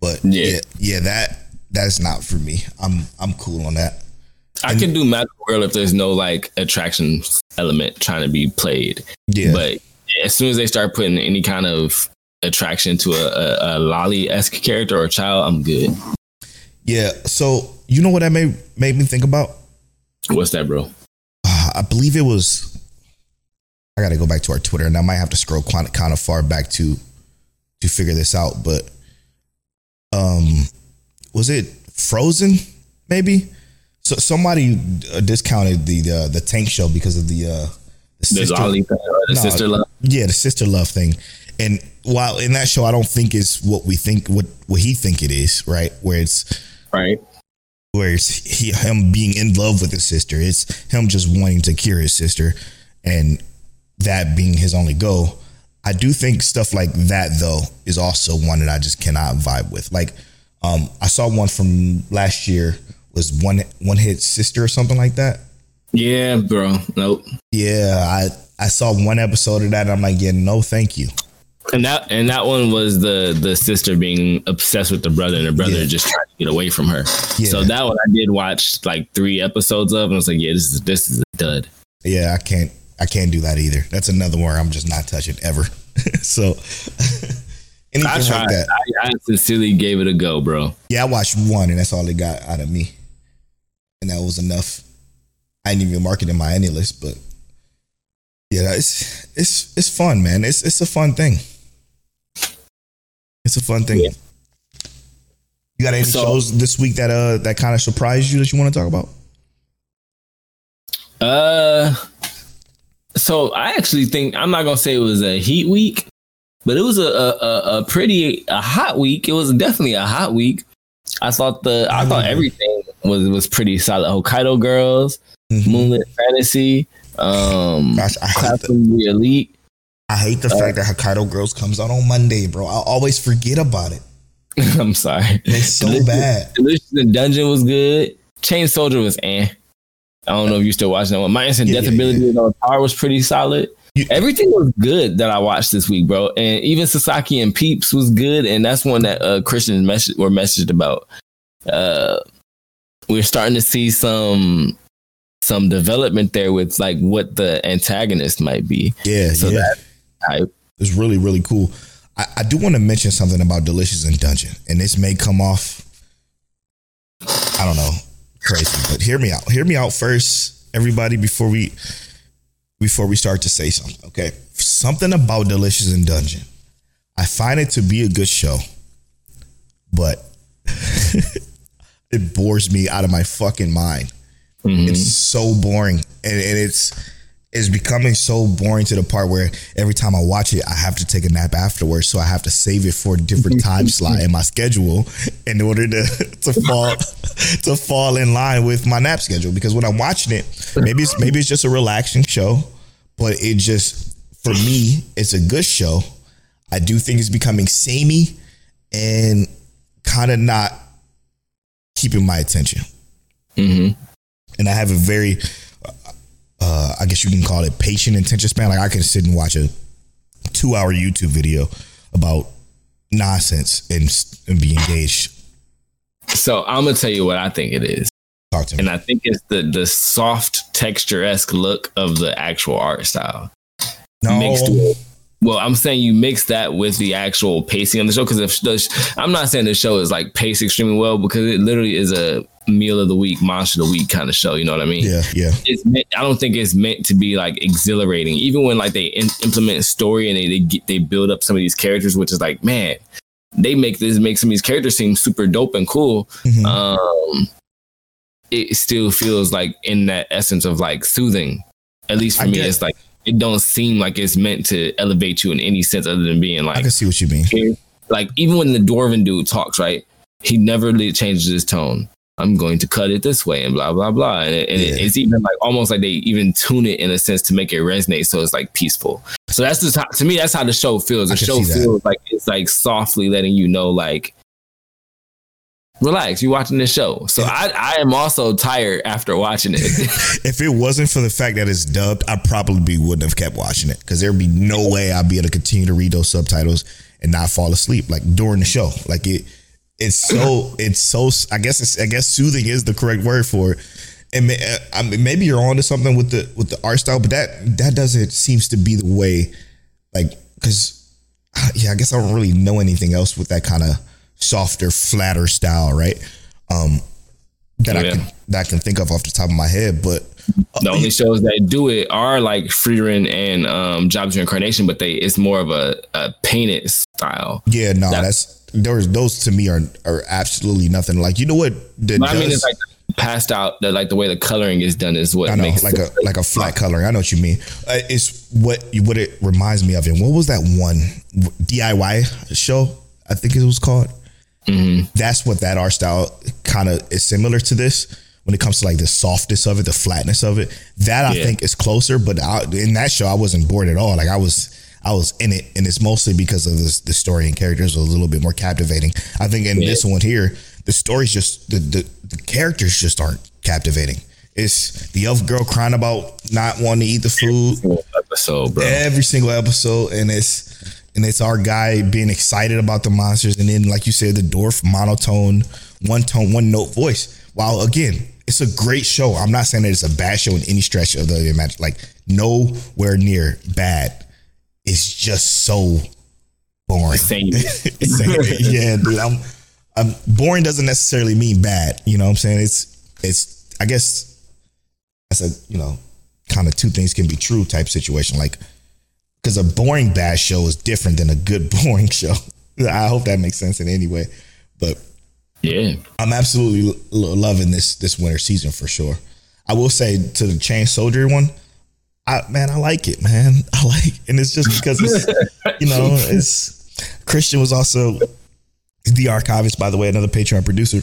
But yeah, yeah, yeah that that is not for me. I'm I'm cool on that. I can do Magical Girl if there's no like attraction element trying to be played. Yeah. But as soon as they start putting any kind of attraction to a, a, a loli esque character or child, I'm good. Yeah. So you know what that made made me think about? What's that, bro? Uh, I believe it was. I got to go back to our Twitter, and I might have to scroll kind of, kind of far back to to figure this out. But um, was it Phrozen? Maybe so somebody uh, discounted the uh, the tank show because of the uh, the, sister, the no, sister love. Yeah, the sister love thing. And while in that show, I don't think is what we think what what he think it is, right? Where it's right, where it's he, him being in love with his sister. It's him just wanting to cure his sister, and that being his only goal. I do think stuff like that though is also one that I just cannot vibe with. Like, um, I saw one from last year was one one hit sister or something like that. Yeah, bro. Nope. Yeah, I I saw one episode of that. And I'm like, yeah, no, thank you. And that and that one was the the sister being obsessed with the brother and the brother Yeah. just trying to get away from her. Yeah. So that one I did watch like three episodes of and I was like, yeah, this is this is a dud. Yeah, I can't I can't do that either. That's another one I'm just not touching ever. so anything I like that. I, I sincerely gave it a go, bro. Yeah, I watched one and that's all it got out of me. And that was enough. I didn't even mark it in my AniList, but yeah, it's it's it's fun, man. It's it's a fun thing. It's a fun thing. Yeah. You got any So- shows this week that uh that kind of surprised you that you want to talk about? Uh, so I actually think I'm not gonna say it was a heat week, but it was a a, a, pretty a hot week. It was definitely a hot week. I thought the I thought everything was was pretty solid. Hokkaido Girls, Mhm. Moonlit Fantasy, um, Gosh, I hate the, the Elite. I hate the fact that Hokkaido Girls comes out on Monday, bro. I always forget about it. I'm sorry. It's so Delicious- bad. Delicious in Dungeon was good. Chain Soldier was eh. I don't know if you're still watching that one. My instant Yeah, death yeah, ability on the power was pretty solid. You- Everything was good that I watched this week, bro. And even Sasaki and Peeps was good. And that's one that uh, Christians mess- were messaged about. Uh, we're starting to see some some development there with like what the antagonist might be. Yeah, So yeah. that. It's really, really cool. I, I do want to mention something about Delicious in Dungeon, and this may come off, I don't know, crazy, but hear me out. Hear me out first, everybody, before we before we start to say something. Okay, something about Delicious in Dungeon. I find it to be a good show, but it bores me out of my fucking mind. Mm-hmm. It's so boring, and, and it's it's becoming so boring to the part where every time I watch it, I have to take a nap afterwards. So I have to save it for a different time slot in my schedule in order to to fall to fall in line with my nap schedule. Because when I'm watching it, maybe it's maybe it's just a relaxing show, but it just for me, it's a good show. I do think it's becoming samey and kind of not keeping my attention. Mm-hmm. And I have a very uh, I guess you can call it patient attention span. Like I can sit and watch a two hour YouTube video about nonsense and, and be engaged. So I'm gonna tell you what I think it is. Talk to me. and I think it's the the soft texture esque look of the actual art style no, mixed with. Well, I'm saying you mix that with the actual pacing on the show because if the, I'm not saying the show is like paced extremely well because it literally is a meal of the week, monster of the week kind of show. You know what I mean? yeah, yeah, It's meant, I don't think it's meant to be like exhilarating. Even when like they in, implement story and they they, get, they build up some of these characters, which is like man, they make this make some of these characters seem super dope and cool Mhm. um it still feels like in that essence of like soothing at least for I me it's like it don't seem like it's meant to elevate you in any sense other than being like. I can see what you mean. like even when the dwarven dude talks right he never really changes his tone i'm going to cut it this way and blah blah blah. And, it, and Yeah. it's even like almost like they even tune it in a sense to make it resonate so it's like peaceful. So that's just how, to me that's how the show feels. The show feels like it's like softly letting you know like relax you're watching this show. So i i am also tired after watching it. If it wasn't for the fact that it's dubbed, I probably wouldn't have kept watching it. Because there'd be no way I'd be able to continue to read those subtitles and not fall asleep like during the show. Like it, it's so it's so. I guess it's I guess soothing is the correct word for it. And may, uh, I mean, maybe you're onto something with the with the art style, but that that doesn't seems to be the way. Like because yeah, I guess I don't really know anything else with that kind of softer, flatter style, right? Um, that I can that I can think of off the top of my head, but the only shows that do it are like Frieren and um Jobs Reincarnation, but they it's more of a, a painted style. Yeah, no, That- that's those those to me are are absolutely nothing. Like you know what the But I mean, it's like passed out. The, like the way the coloring is done is what I know, makes like it. a like a flat coloring. I know what you mean. Uh, it's what what it reminds me of. And what was that one DIY show? I think it was called. Mm-hmm. That's what that art style kind of is similar to this when it comes to like the softness of it, the flatness of it. That I think is closer. But I, in that show, I wasn't bored at all. Like I was. I was in it, and it's mostly because of this, the story and characters are a little bit more captivating. I think in Yeah. this one here, the story's just the, the the characters just aren't captivating. It's the elf girl crying about not wanting to eat the food episode, bro. every single episode, and it's and it's our guy being excited about the monsters, and then like you said, the dwarf monotone, one tone, one note voice. While again, it's a great show. I'm not saying that it's a bad show in any stretch of the imagination like nowhere near bad. It's just so boring. Same. Yeah, dude. I'm, I'm boring doesn't necessarily mean bad. You know what I'm saying? It's it's I guess that's a you know kind of two things can be true type situation. Like because a boring bad show is different than a good boring show. I hope that makes sense in any way. But Yeah. I'm absolutely lo- loving this this winter season for sure. I will say to the Chain Soldier one, I man, I like it, man. I like, and it's just because it's you know it's Christian was also the archivist, by the way, another Patreon producer.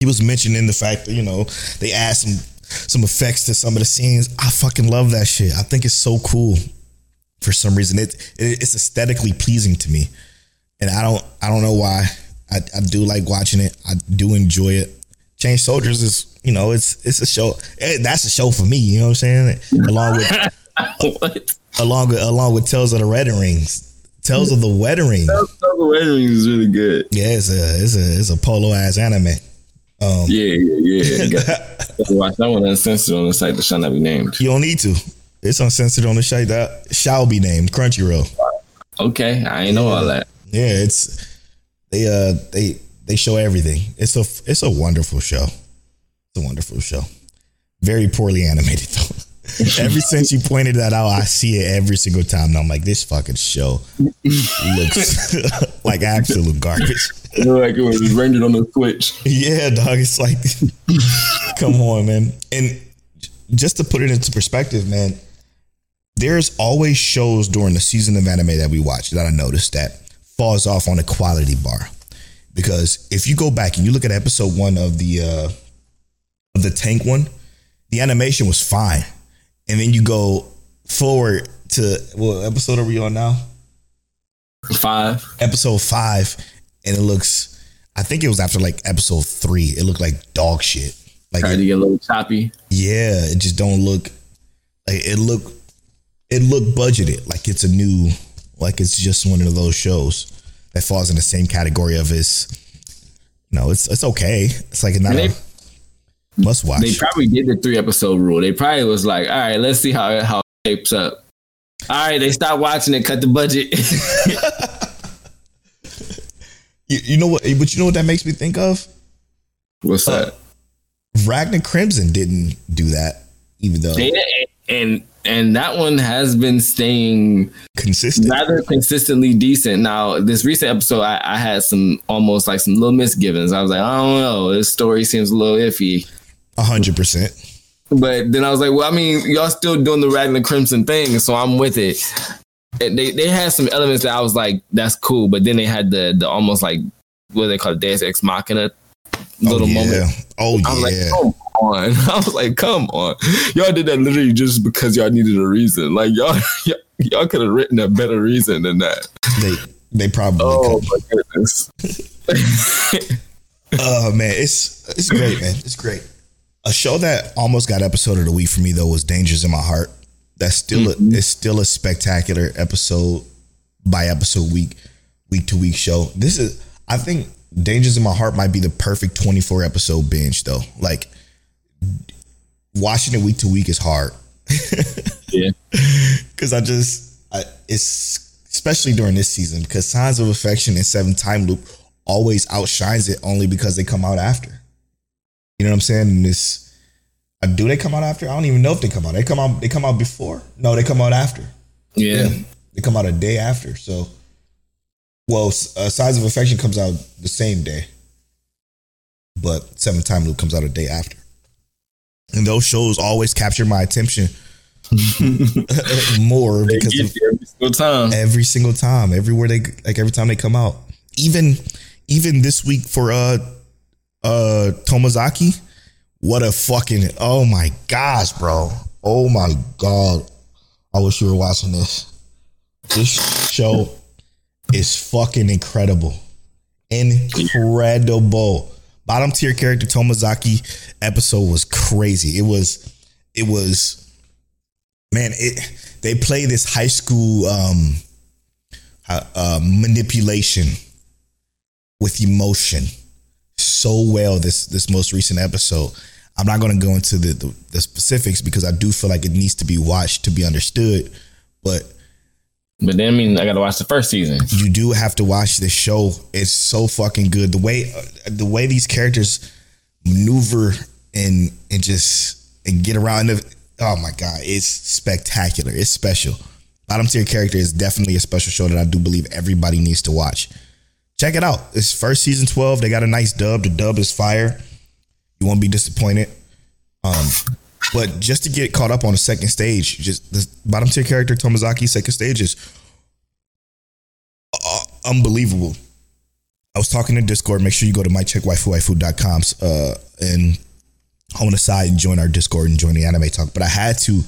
He was mentioning the fact that you know they add some some effects to some of the scenes. I fucking love that shit. I think it's so cool. For some reason, it, it it's aesthetically pleasing to me, and I don't I don't know why. I, I do like watching it. I do enjoy it. Change Soldiers is you know it's it's a show. eh, That's a show for me. You know what I'm saying? Along with what? along with along with Tales of the Red Rings. Tales of the Wedding Ring. Tales of the wedding is really good. Yeah, it's a it's a it's a polo ass anime. Um, Yeah, yeah, yeah. You got- gotta watch that one uncensored on the site that shall not be named. you don't need to. It's uncensored on the site that shall be named Crunchyroll. Okay, I ain't know all that. Yeah, it's they uh they they show everything. It's a it's a wonderful show. It's a wonderful show. Very poorly animated though. Ever since you pointed that out, I see it every single time. And I'm like, this fucking show looks like absolute garbage. Like it was rendered on the Switch. Yeah, dog. It's like, come on, man. And just to put it into perspective, man, there's always shows during the season of anime that we watch that I noticed that falls off on a quality bar. Because if you go back and you look at episode one of the uh of the tank one, the animation was fine. And then you go forward to what episode are we on now? Five. episode five, and it looks. I think it was after like episode three. It looked like dog shit. Like, Tried to get a little choppy. yeah, it just don't look. Like it look. It looked budgeted. Like it's a new. Like it's just one of those shows that falls in the same category of his. No, it's it's okay. It's like not And a they- must watch. They probably did the three episode rule. They probably was like, all right, let's see how it, how it shapes up. All right, they stopped watching it, cut the budget. you, you know what? But you know what that makes me think of? What's uh, that? Ragna Crimson didn't do that, even though Yeah, and and that one has been staying consistent. rather consistently decent. Now, this recent episode, I, I had some almost like some little misgivings. I was like, I don't know, this story seems a little iffy. A hundred percent. But then I was like, well, I mean, y'all still doing the Ragna Crimson thing, so I'm with it. And they they had some elements that I was like, that's cool. But then they had the the almost like what they call it, Deus Ex Machina oh, little oh, yeah. moment. Oh I was yeah. like, come on. I was like, come on. Y'all did that literally just because y'all needed a reason. Like y'all y'all, y'all could have written a better reason than that. they they probably Oh could. my goodness. Oh man, it's it's great, man. It's great. A show that almost got episode of the week for me though was Dangers in My Heart. That's still a mm-hmm. it's still a spectacular episode by episode week week to week show. This is I think Dangers in My Heart might be the perfect 24 episode binge though. Like watching it week to week is hard. yeah. Cause I just I, it's especially during this season because Signs of Affection and Seven Time Loop always outshines it only because they come out after. You know what I'm saying? And this uh, do they come out after? I don't even know if they come out. They come out. They come out before. No, they come out after. Yeah. They come out a day after. So, well, uh, Signs of Affection comes out the same day, but Seven Time Loop comes out a day after. And those shows always capture my attention more because of every single time. every single time, everywhere they like every time they come out. Even even this week for uh uh Tomozaki, what a fucking oh my gosh, bro. Oh my god. I wish you were watching this. This show is fucking incredible. Incredible. Bottom tier character Tomozaki episode was crazy. It was, it was, man. It they play this high school um, uh, uh, manipulation with emotion so well. This this most recent episode. I'm not going to go into the, the the specifics because I do feel like it needs to be watched to be understood, but But then I mean, I got to watch the first season. you do have to watch this show. It's so fucking good. The way the way these characters maneuver and and just and get around. The, oh my god, it's spectacular. It's special. Bottom tier character is definitely a special show that I do believe everybody needs to watch. Check it out. It's first season twelve. They got a nice dub. The dub is fire. You won't be disappointed. Um, but just to get caught up on the second stage, just the bottom tier character Tomozaki second stage is uh, unbelievable. I was talking to Discord. Make sure you go to miccheckwaifuwaifu.com uh, and on the side and join our Discord and join the anime talk. But I had to,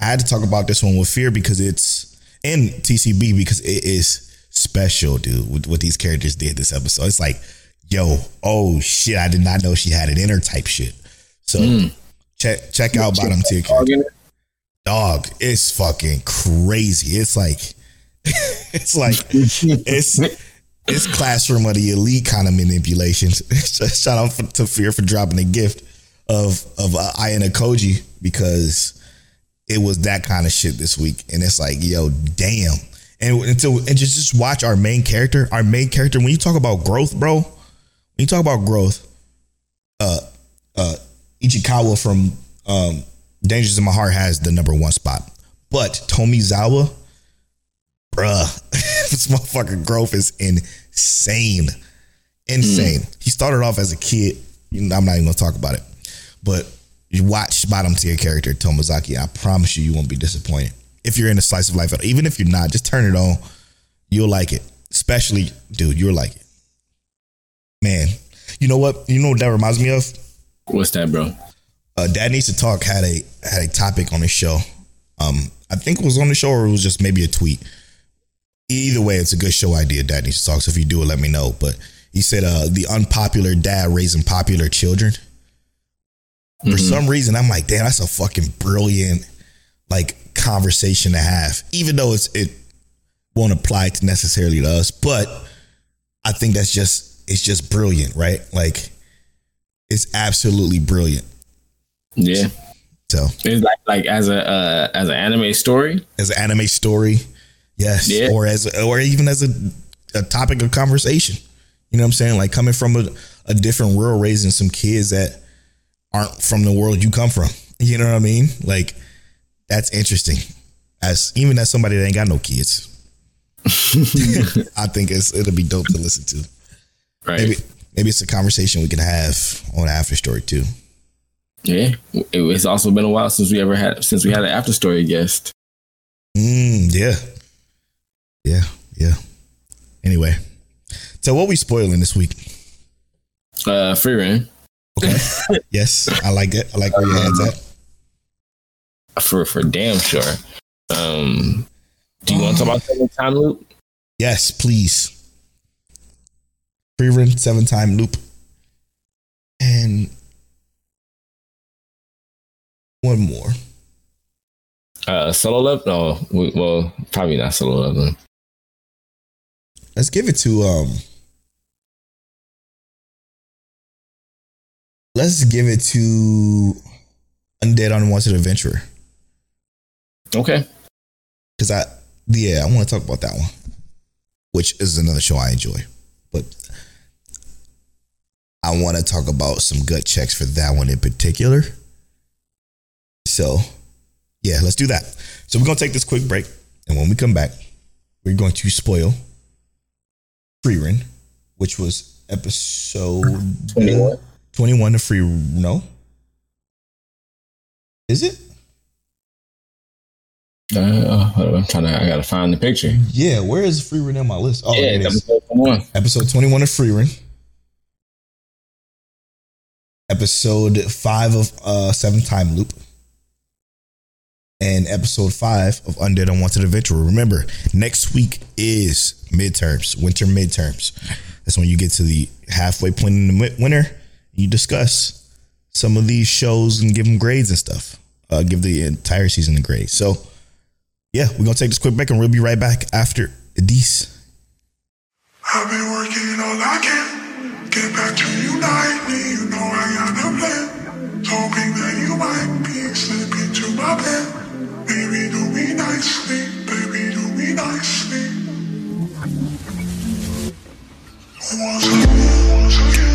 I had to talk about this one with fear because it's in TCB because it is special, dude. With what these characters did this episode, it's like, yo, oh shit, I did not know she had it in her type shit. So check check out bottom tier character dog it's fucking crazy. It's like it's like it's it's classroom of the elite kind of manipulations. Shout out for, to fear for dropping the gift of of uh, Ayanokoji because it was that kind of shit this week. And it's like yo damn. And until and just just watch our main character. Our main character when you talk about growth bro when you talk about growth uh uh Ichikawa from um Dangers in My Heart has the number one spot. But Tomizawa, bruh, this motherfucking growth is insane. Insane. He started off as a kid. I'm not even gonna talk about it. But you watch bottom tier character Tomozaki. I promise you, you won't be disappointed. If you're in a slice of life, even if you're not, just turn it on. You'll like it. Especially, dude, you'll like it. Man, you know what? You know what that reminds me of? What's that, bro? uh, Dad Needs to Talk had a had a topic on his show. Um, I think it was on the show or it was just maybe a tweet. Either way, it's a good show idea. Dad Needs to Talk. So if you do it, let me know. But he said uh, the unpopular dad raising popular children. For some reason, I'm like, damn, that's a fucking brilliant like conversation to have. Even though it's it won't apply to necessarily to us, but I think that's just it's just brilliant, right? Like it's absolutely brilliant. Yeah, So it's like like as a uh, as an anime story. as an anime story, yes, Yeah. or as or even as a, a topic of conversation. You know what I'm saying? Like coming from a, a different world, raising some kids that aren't from the world you come from. You know what I mean? Like that's interesting. As even as somebody that ain't got no kids, I think it's it'll be dope to listen to. Right. Maybe maybe it's a conversation we can have on After Story too. Yeah, it's also been a while since we ever had since we had an after story guest. Mm, yeah. Yeah, yeah. Anyway. So what we spoiling this week? Uh, Frieren Okay. yes, I like it. I like where your head's at. for for damn sure. Um, do you want to talk about time loop? Yes, please. Frieren seven time loop. And one more. Uh, solo love? No, we, well, probably not solo then. Let's give it to um Let's give it to Undead Unwanted Adventurer. Okay. Because I yeah, I want to talk about that one. Which is another show I enjoy. But I want to talk about some gut checks for that one in particular. So yeah, let's do that. So we're gonna take this quick break, and when we come back, we're going to spoil Frieren, which was episode 21. 21 of Free No. Is it? Uh, I'm trying to. I gotta find the picture. Yeah, where is Frieren on my list? Oh, yeah, episode one. Episode 21 of Frieren episode five of uh, Seven Time Loop and episode five of Undead Unwanted Adventure. Remember, next week is midterms, winter midterms. That's when you get to the halfway point in the winter. You discuss some of these shows and give them grades and stuff. Uh, give the entire season a grade. So, yeah, we're gonna take this quick break and we'll be right back after these. I've been working all I can. Get back to unite me, you know I got a plan. Hoping that you might be slipping to my bed. Baby, do me nicely, baby, do me nicely. Once again, once again.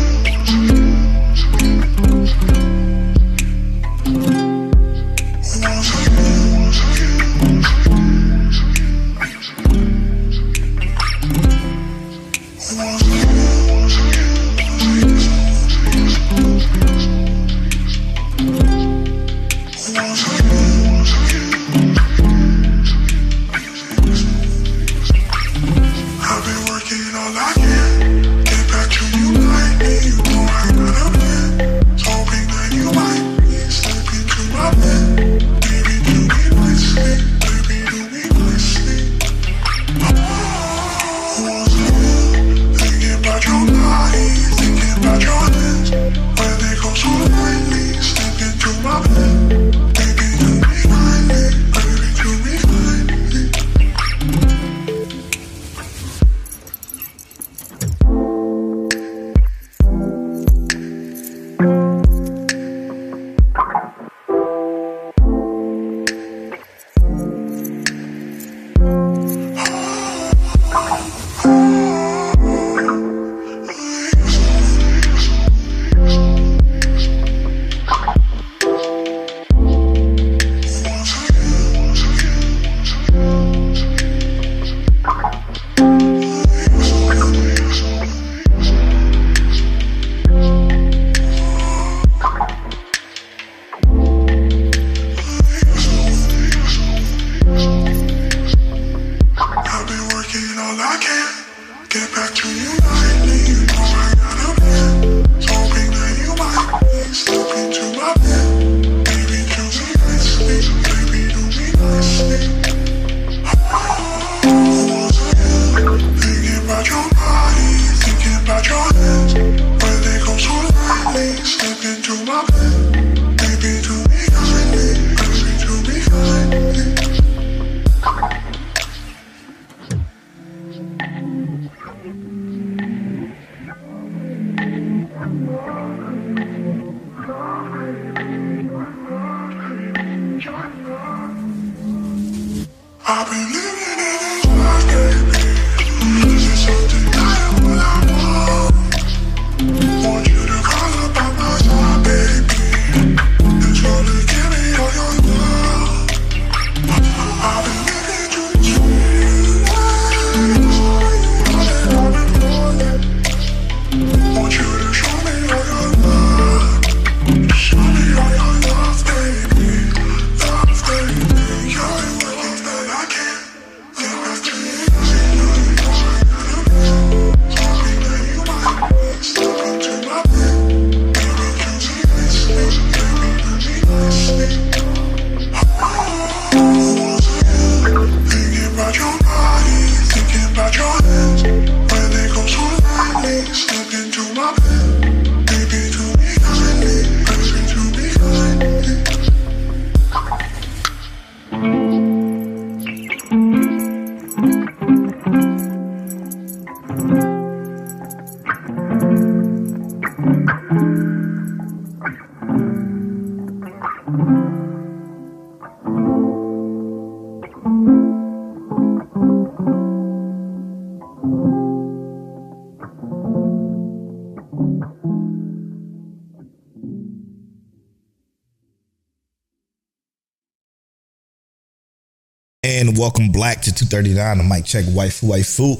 and welcome black to 239. I might Mic Check Waifu Waifu.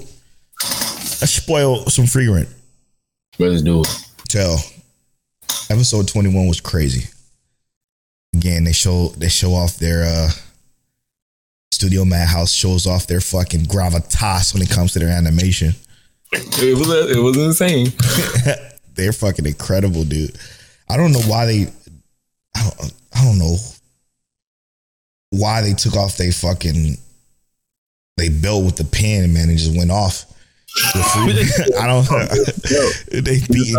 Let's spoil some Frieren. Let's do it. Tell. Episode 21 was crazy. Again, they show they show off their uh Studio Madhouse shows off their fucking gravitas when it comes to their animation. It was it was insane. They're fucking incredible, dude. I don't know why they. I don't, I don't know why they took off they fucking they built with the pen man and just went off I don't oh, know. they beating.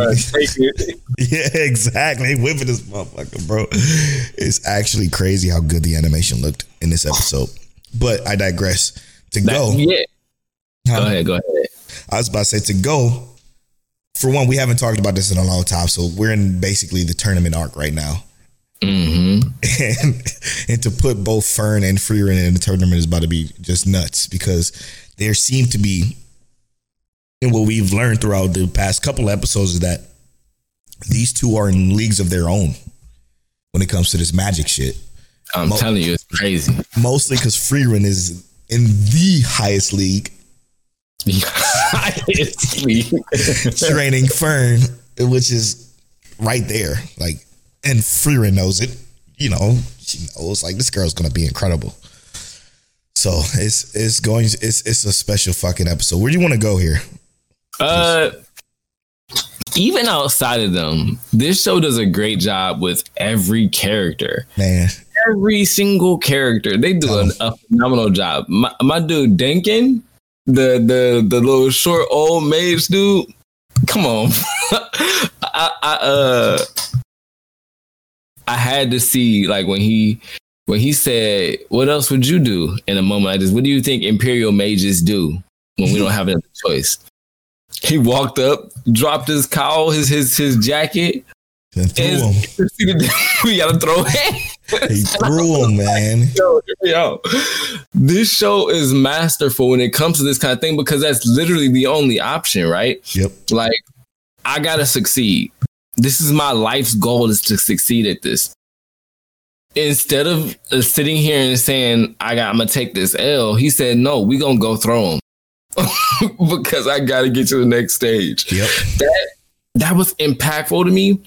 yeah, exactly. They whipping this motherfucker, bro. It's actually crazy how good the animation looked in this episode. But I digress. To go. Yeah. Go ahead. Go ahead. I was about to say to go. For one, we haven't talked about this in a long time, so we're in basically the tournament arc right now hmm and and to put both Fern and Frieren in the tournament is about to be just nuts because there seem to be and what we've learned throughout the past couple episodes is that these two are in leagues of their own when it comes to this magic shit. I'm Mo- telling you, it's crazy. Mostly because Frieren is in the highest league, It's me. training Fern, which is right there. Like, and Frieren knows it. You know, she knows like this girl's gonna be incredible. So it's it's going it's it's a special fucking episode. Where do you want to go here? Uh, even outside of them, this show does a great job with every character. Man, Every single character, they do an, a phenomenal job. My, my dude Denken, the the the little short old mage dude. Come on, I, I uh, I had to see like when he when he said, "What else would you do in a moment like this? What do you think Imperial mages do when we don't have another choice?" He walked up, dropped his cowl, his his his jacket, and threw and him. we gotta throw it. He threw him, man. Yo, yo, this show is masterful when it comes to this kind of thing because that's literally the only option, right? Yep. Like, I gotta succeed. This is my life's goal is to succeed at this. Instead of uh, sitting here and saying, I got, I'm gonna take this L, he said, no, we gonna go throw him because I gotta get to the next stage Yep. that that was impactful to me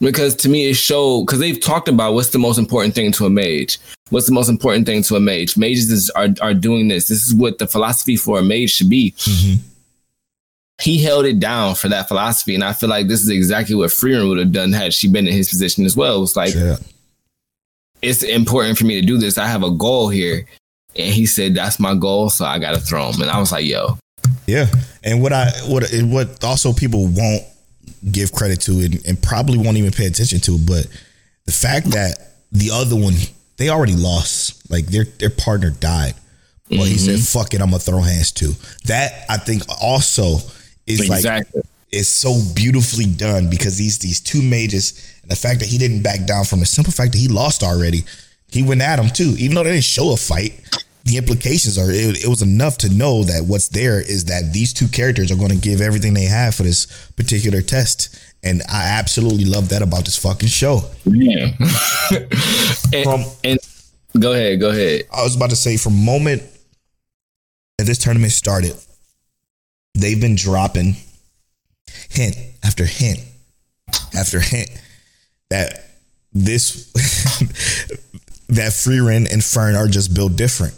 because to me it showed because they've talked about what's the most important thing to a mage. What's the most important thing to a mage? Mages is, are are doing this. This is what the philosophy for a mage should be. Mhm. He held it down for that philosophy, and I feel like this is exactly what Frieren would have done had she been in his position as well. It's like up. it's important for me to do this. I have a goal here, and he said that's my goal, so I got to throw him. And I was like, yo, Yeah, and what I what what also people won't give credit to and, and probably won't even pay attention to, but the fact that the other one they already lost, like their their partner died. Well, he said, mm-hmm. "Fuck it, I'm gonna throw hands too." That I think also is like is so beautifully done because these these two mages and the fact that he didn't back down from the simple fact that he lost already, he went at him too. Even though they didn't show a fight, the implications are it, it was enough to know that what's there is that these two characters are going to give everything they have for this particular test. And I absolutely love that about this fucking show. Yeah. and, From- and go ahead, go ahead. I was about to say from moment that this tournament started, they've been dropping hint after hint after hint that this that Frieren and Fern are just built different.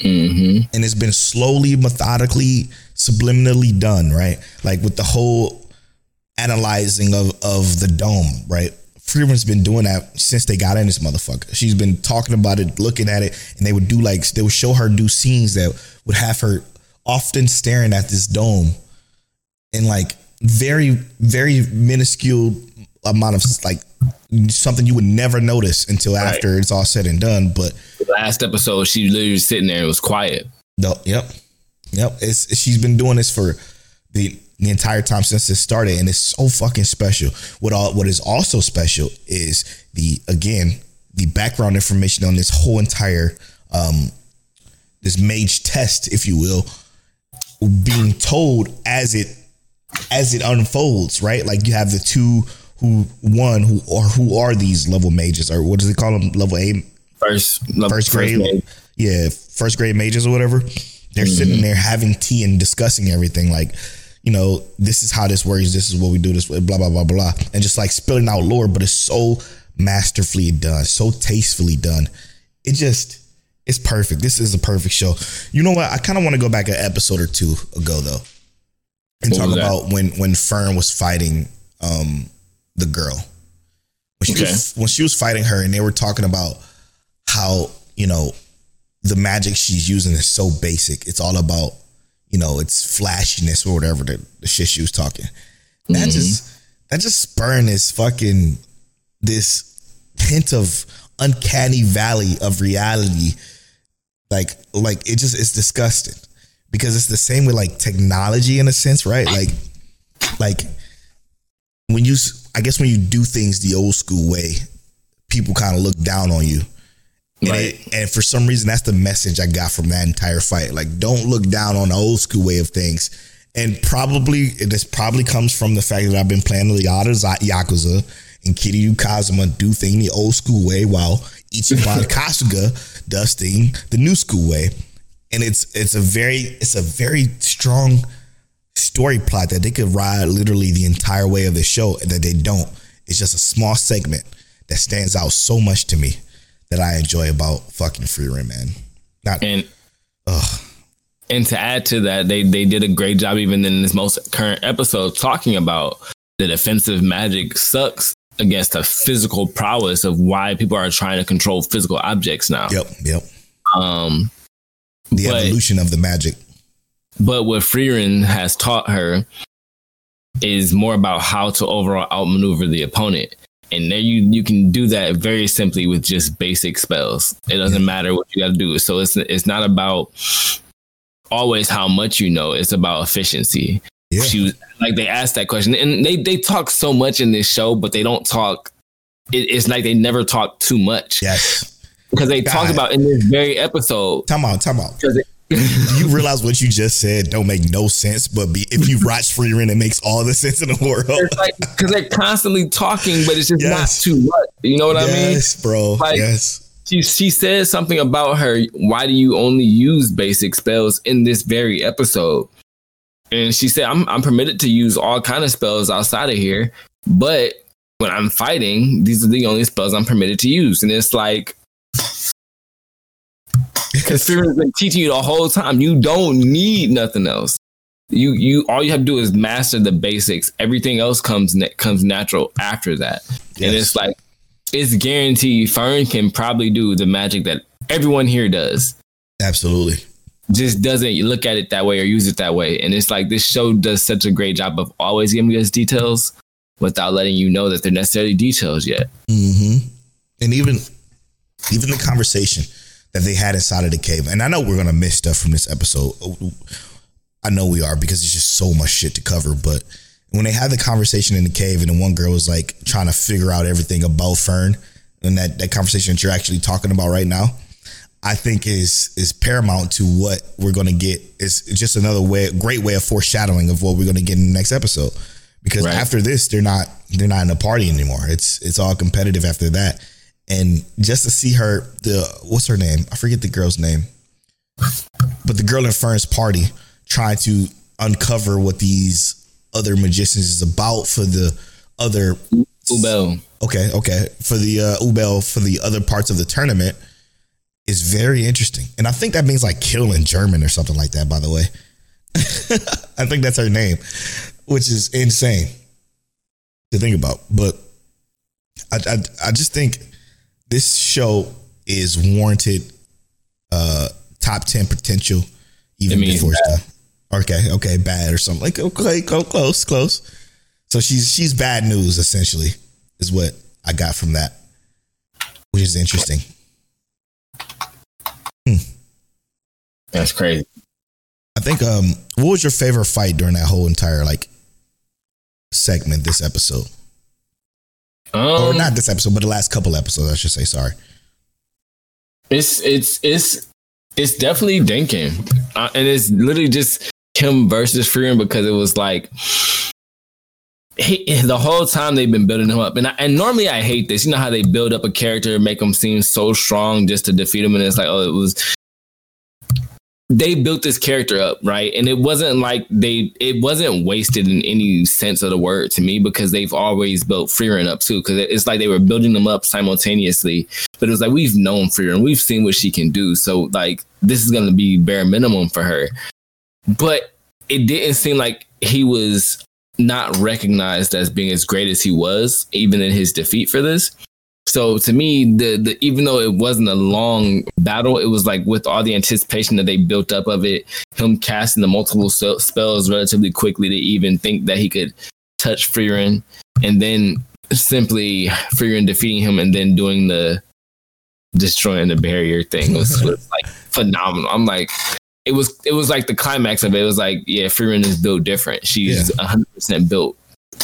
Mm-hmm. And it's been slowly, methodically, subliminally done, right? Like with the whole analyzing of of the dome, right? Frieren's been doing that since they got in this motherfucker. She's been talking about it, looking at it, and they would do like they would show her do scenes that would have her often staring at this dome in like very, very minuscule amount of like something you would never notice until Right. after it's all said and done. But Last episode, she literally was sitting there. It was quiet. no, yep, yep. It's she's been doing this for the the entire time since it started, and it's so fucking special. What all what is also special is the again the background information on this whole entire um this mage test, if you will, being told as it as it unfolds, right? Like you have the two who one who or who are these level mages or what does they call them? Level A First, first grade, grade. yeah, first grade mages or whatever. They're mm-hmm. sitting there having tea and discussing everything. Like, you know, this is how this works. This is what we do. This way, blah blah blah blah, and just like spilling out lore. But it's so masterfully done, so tastefully done. It just, it's perfect. This is a perfect show. You know what? I kind of want to go back an episode or two ago though, and What talk about when when Fern was fighting um the girl when she Okay. was when she was fighting her, and they were talking about how you know the magic she's using is so basic. It's all about you know, its flashiness or whatever the, the shit she was talking. That Mhm. just that just spurned this fucking this hint of uncanny valley of reality. Like like it just it's disgusting. Because it's the same with like technology in a sense, right? Like like when you I guess when you do things the old school way, people kind of look down on you. And, Right. it- and for some reason, that's the message I got from that entire fight. Like, don't look down on the old school way of things. And probably, this probably comes from the fact that I've been playing the Yada Yakuza and Kiryu Kazuma do thing the old school way while Ichiban Kasuga does thing the new school way. And it's it's a very it's a very strong story plot that they could ride literally the entire way of the show and that they don't. It's just a small segment that stands out so much to me that I enjoy about fucking Free Frieren, man. Not And ugh. and to add to that, they they did a great job even in this most current episode talking about the defensive magic sucks against the physical prowess of why people are trying to control physical objects now. Yep, yep. Um, The But- evolution of the magic. but what Frieren has taught her is more about how to overall outmaneuver the opponent. And there you you can do that very simply with just basic spells. It doesn't matter what you got to do. So it's it's not about always how much you know. It's about efficiency. Yeah. She was like they asked that question, and they they talk so much in this show, but they don't talk. It, it's like they never talk too much Yes. because they God. about in this very episode. Time out, time out. it- you realize what you just said don't make no sense, but be, if you watch Frieren, it makes all the sense in the world. it's like because they're constantly talking, but it's just Yes. not too much. You know what I mean? yes, bro. Like- yes. She she says something about her. Why do you only use basic spells in this very episode? And she said, "I'm I'm permitted to use all kind of spells outside of here, but when I'm fighting, these are the only spells I'm permitted to use." And it's like. Because Fear has been teaching you the whole time. You don't need nothing else. You you all you have to do is master the basics. Everything else comes na- comes natural after that. And it's like it's guaranteed Fern can probably do the magic that everyone here does. Absolutely. Just doesn't look at it that way or use it that way. And it's like this show does such a great job of always giving us details without letting you know that they're necessarily details yet. hmm And even even the conversation that they had inside of the cave, and I know we're gonna miss stuff from this episode. I know we are because it's just so much shit to cover. But when they had the conversation in the cave, and the one girl was like trying to figure out everything about Fern, and that that conversation that you're actually talking about right now, I think is is paramount to what we're gonna get. It's just another way, great way of foreshadowing of what we're gonna get in the next episode. Because Right. after this, they're not they're not in a party anymore. It's it's all competitive after that. And just to see her, the what's her name? I forget the girl's name, but the girl in Fern's party trying to uncover what these other magicians is about for the other Ubel. okay okay for the uh ubel for the other parts of the tournament is very interesting. And i think that means like kill in german or something like that by the way. I think that's her name which is insane to think about. But i i, I just think this show is warranted uh top 10 potential even before stuff okay okay bad or something. Like okay go close close. So she's she's bad news essentially is what I got from that, which is interesting. That's crazy. I think um what was your favorite fight during that whole entire like segment this episode? or Um, not this episode, but the last couple episodes, I should say, sorry. It's it's it's it's definitely Denken, uh, and it's literally just him versus Frieren because it was like he, the whole time they've been building him up, and I, and normally I hate this. You know how they build up a character, make him seem so strong just to defeat him, and it's like oh, it was. They built this character up, right? And it wasn't like they, it wasn't wasted in any sense of the word to me because they've always built Frieren up too. Because it's like they were building them up simultaneously but it was like we've known Freer and we've seen what she can do. So like this is gonna be bare minimum for her. But it didn't seem like he was not recognized as being as great as he was, even in his defeat for this. So to me, the the even though it wasn't a long battle, it was like with all the anticipation that they built up of it, him casting the multiple spells relatively quickly to even think that he could touch Frieren, and then simply Frieren defeating him, and then doing the destroying the barrier thing was, was like phenomenal. I'm like, it was it was like the climax of it. It was like, yeah, Frieren is built different. She's Yeah. 100 percent built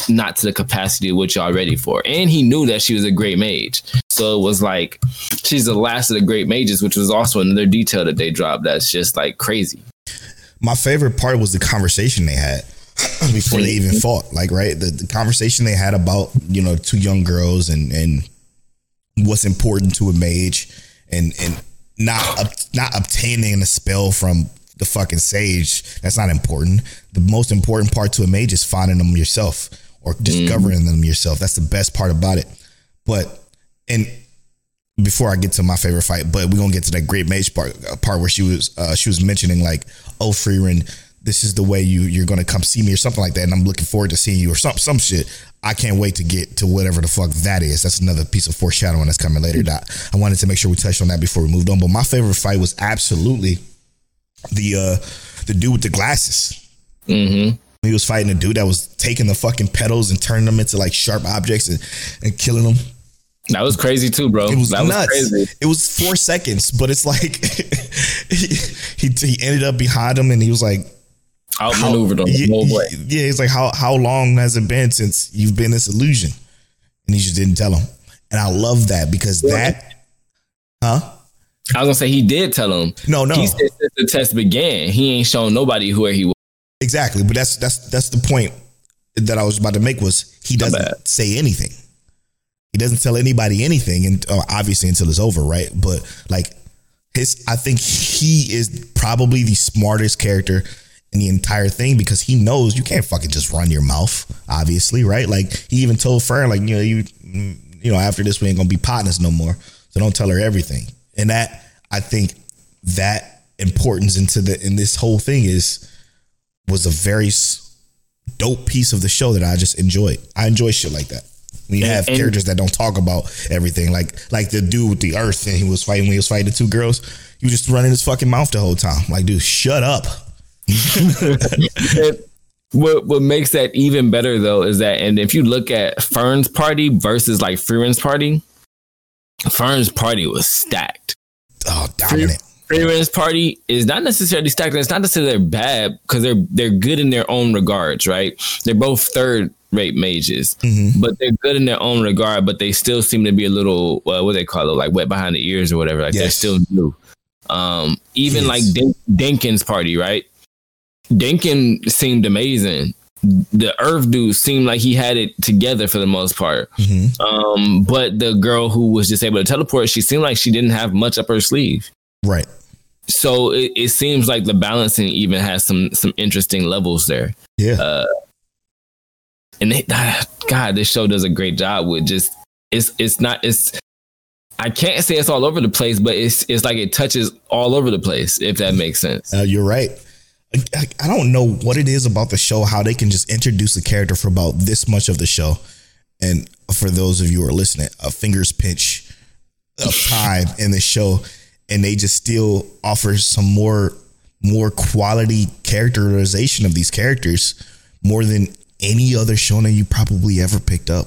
not to the capacity of what y'all ready for. And he knew that she was a great mage. So it was like she's the last of the great mages, which was also another detail that they dropped that's just like crazy. My favorite part was the conversation they had before they even fought. Like, right, the, the conversation they had about you know two young girls and and what's important to a mage, and and not not obtaining a spell from the fucking sage. That's not important. The most important part to a mage is finding them yourself or discovering them yourself. That's the best part about it. But and before I get to my favorite fight, but we're gonna get to that great mage part uh, part where she was uh, she was mentioning like, oh Frieren, this is the way you you're gonna come see me or something like that, and I'm looking forward to seeing you or some some shit. I can't wait to get to whatever the fuck that is. That's another piece of foreshadowing that's coming later. That I wanted to make sure we touched on that before we moved on. But my favorite fight was absolutely the uh the dude with the glasses. Mm-hmm. He was fighting a dude that was taking the fucking petals and turning them into like sharp objects and, and killing them. That was crazy too, bro. It was that nuts. was crazy. It was four seconds, but it's like he, he he ended up behind him and he was like, Outmaneuvered him yeah, yeah, he's like, how how long has it been since you've been this illusion? And he just didn't tell him. And I love that because that, huh? I was gonna say he did tell him. No, no. He said since the test began, he ain't shown nobody where he was. Exactly, but that's that's that's the point that I was about to make was he doesn't say anything. He doesn't tell anybody anything, and uh, obviously until it's over, right? But like his, I think he is probably the smartest character in the entire thing because he knows you can't fucking just run your mouth, obviously, right? Like he even told Fern, like you know, you you know, after this we ain't gonna be partners no more, so don't tell her everything. And that I think that importance into the in this whole thing is was a very dope piece of the show that I just enjoyed. I enjoy shit like that. When you And- have and- characters that don't talk about everything, like like the dude with the earth, and he was fighting when he was fighting the two girls. He was just running his fucking mouth the whole time. Like, dude, shut up. What what makes that even better though is that, and if you look at Fern's party versus like Frieren's party, Fern's party was stacked. Oh, dominant. Frieren's party is not necessarily stacked. and It's not to say they're bad because they're they're good in their own regards, right? They're both third rate mages, but they're good in their own regard. But they still seem to be a little uh, what do they call it, like wet behind the ears or whatever. Like they're still new. Um, even Yes. like Denken's party, right? Denken seemed amazing. The Earth dude seemed like he had it together for the most part. Mhm. Um, but the girl who was just able to teleport, she seemed like she didn't have much up her sleeve Right. so it, it seems like the balancing even has some some interesting levels there Yeah. and they, god this show does a great job with just it's it's not it's i can't say it's all over the place but it's it's like it touches all over the place if that makes sense Uh, you're right. I, don't know what it is about the show, how they can just introduce a character for about this much of the show. And for those of you who are listening, a fingers pinch of time in the show, and they just still offer some more more quality characterization of these characters more than any other shonen you probably ever picked up.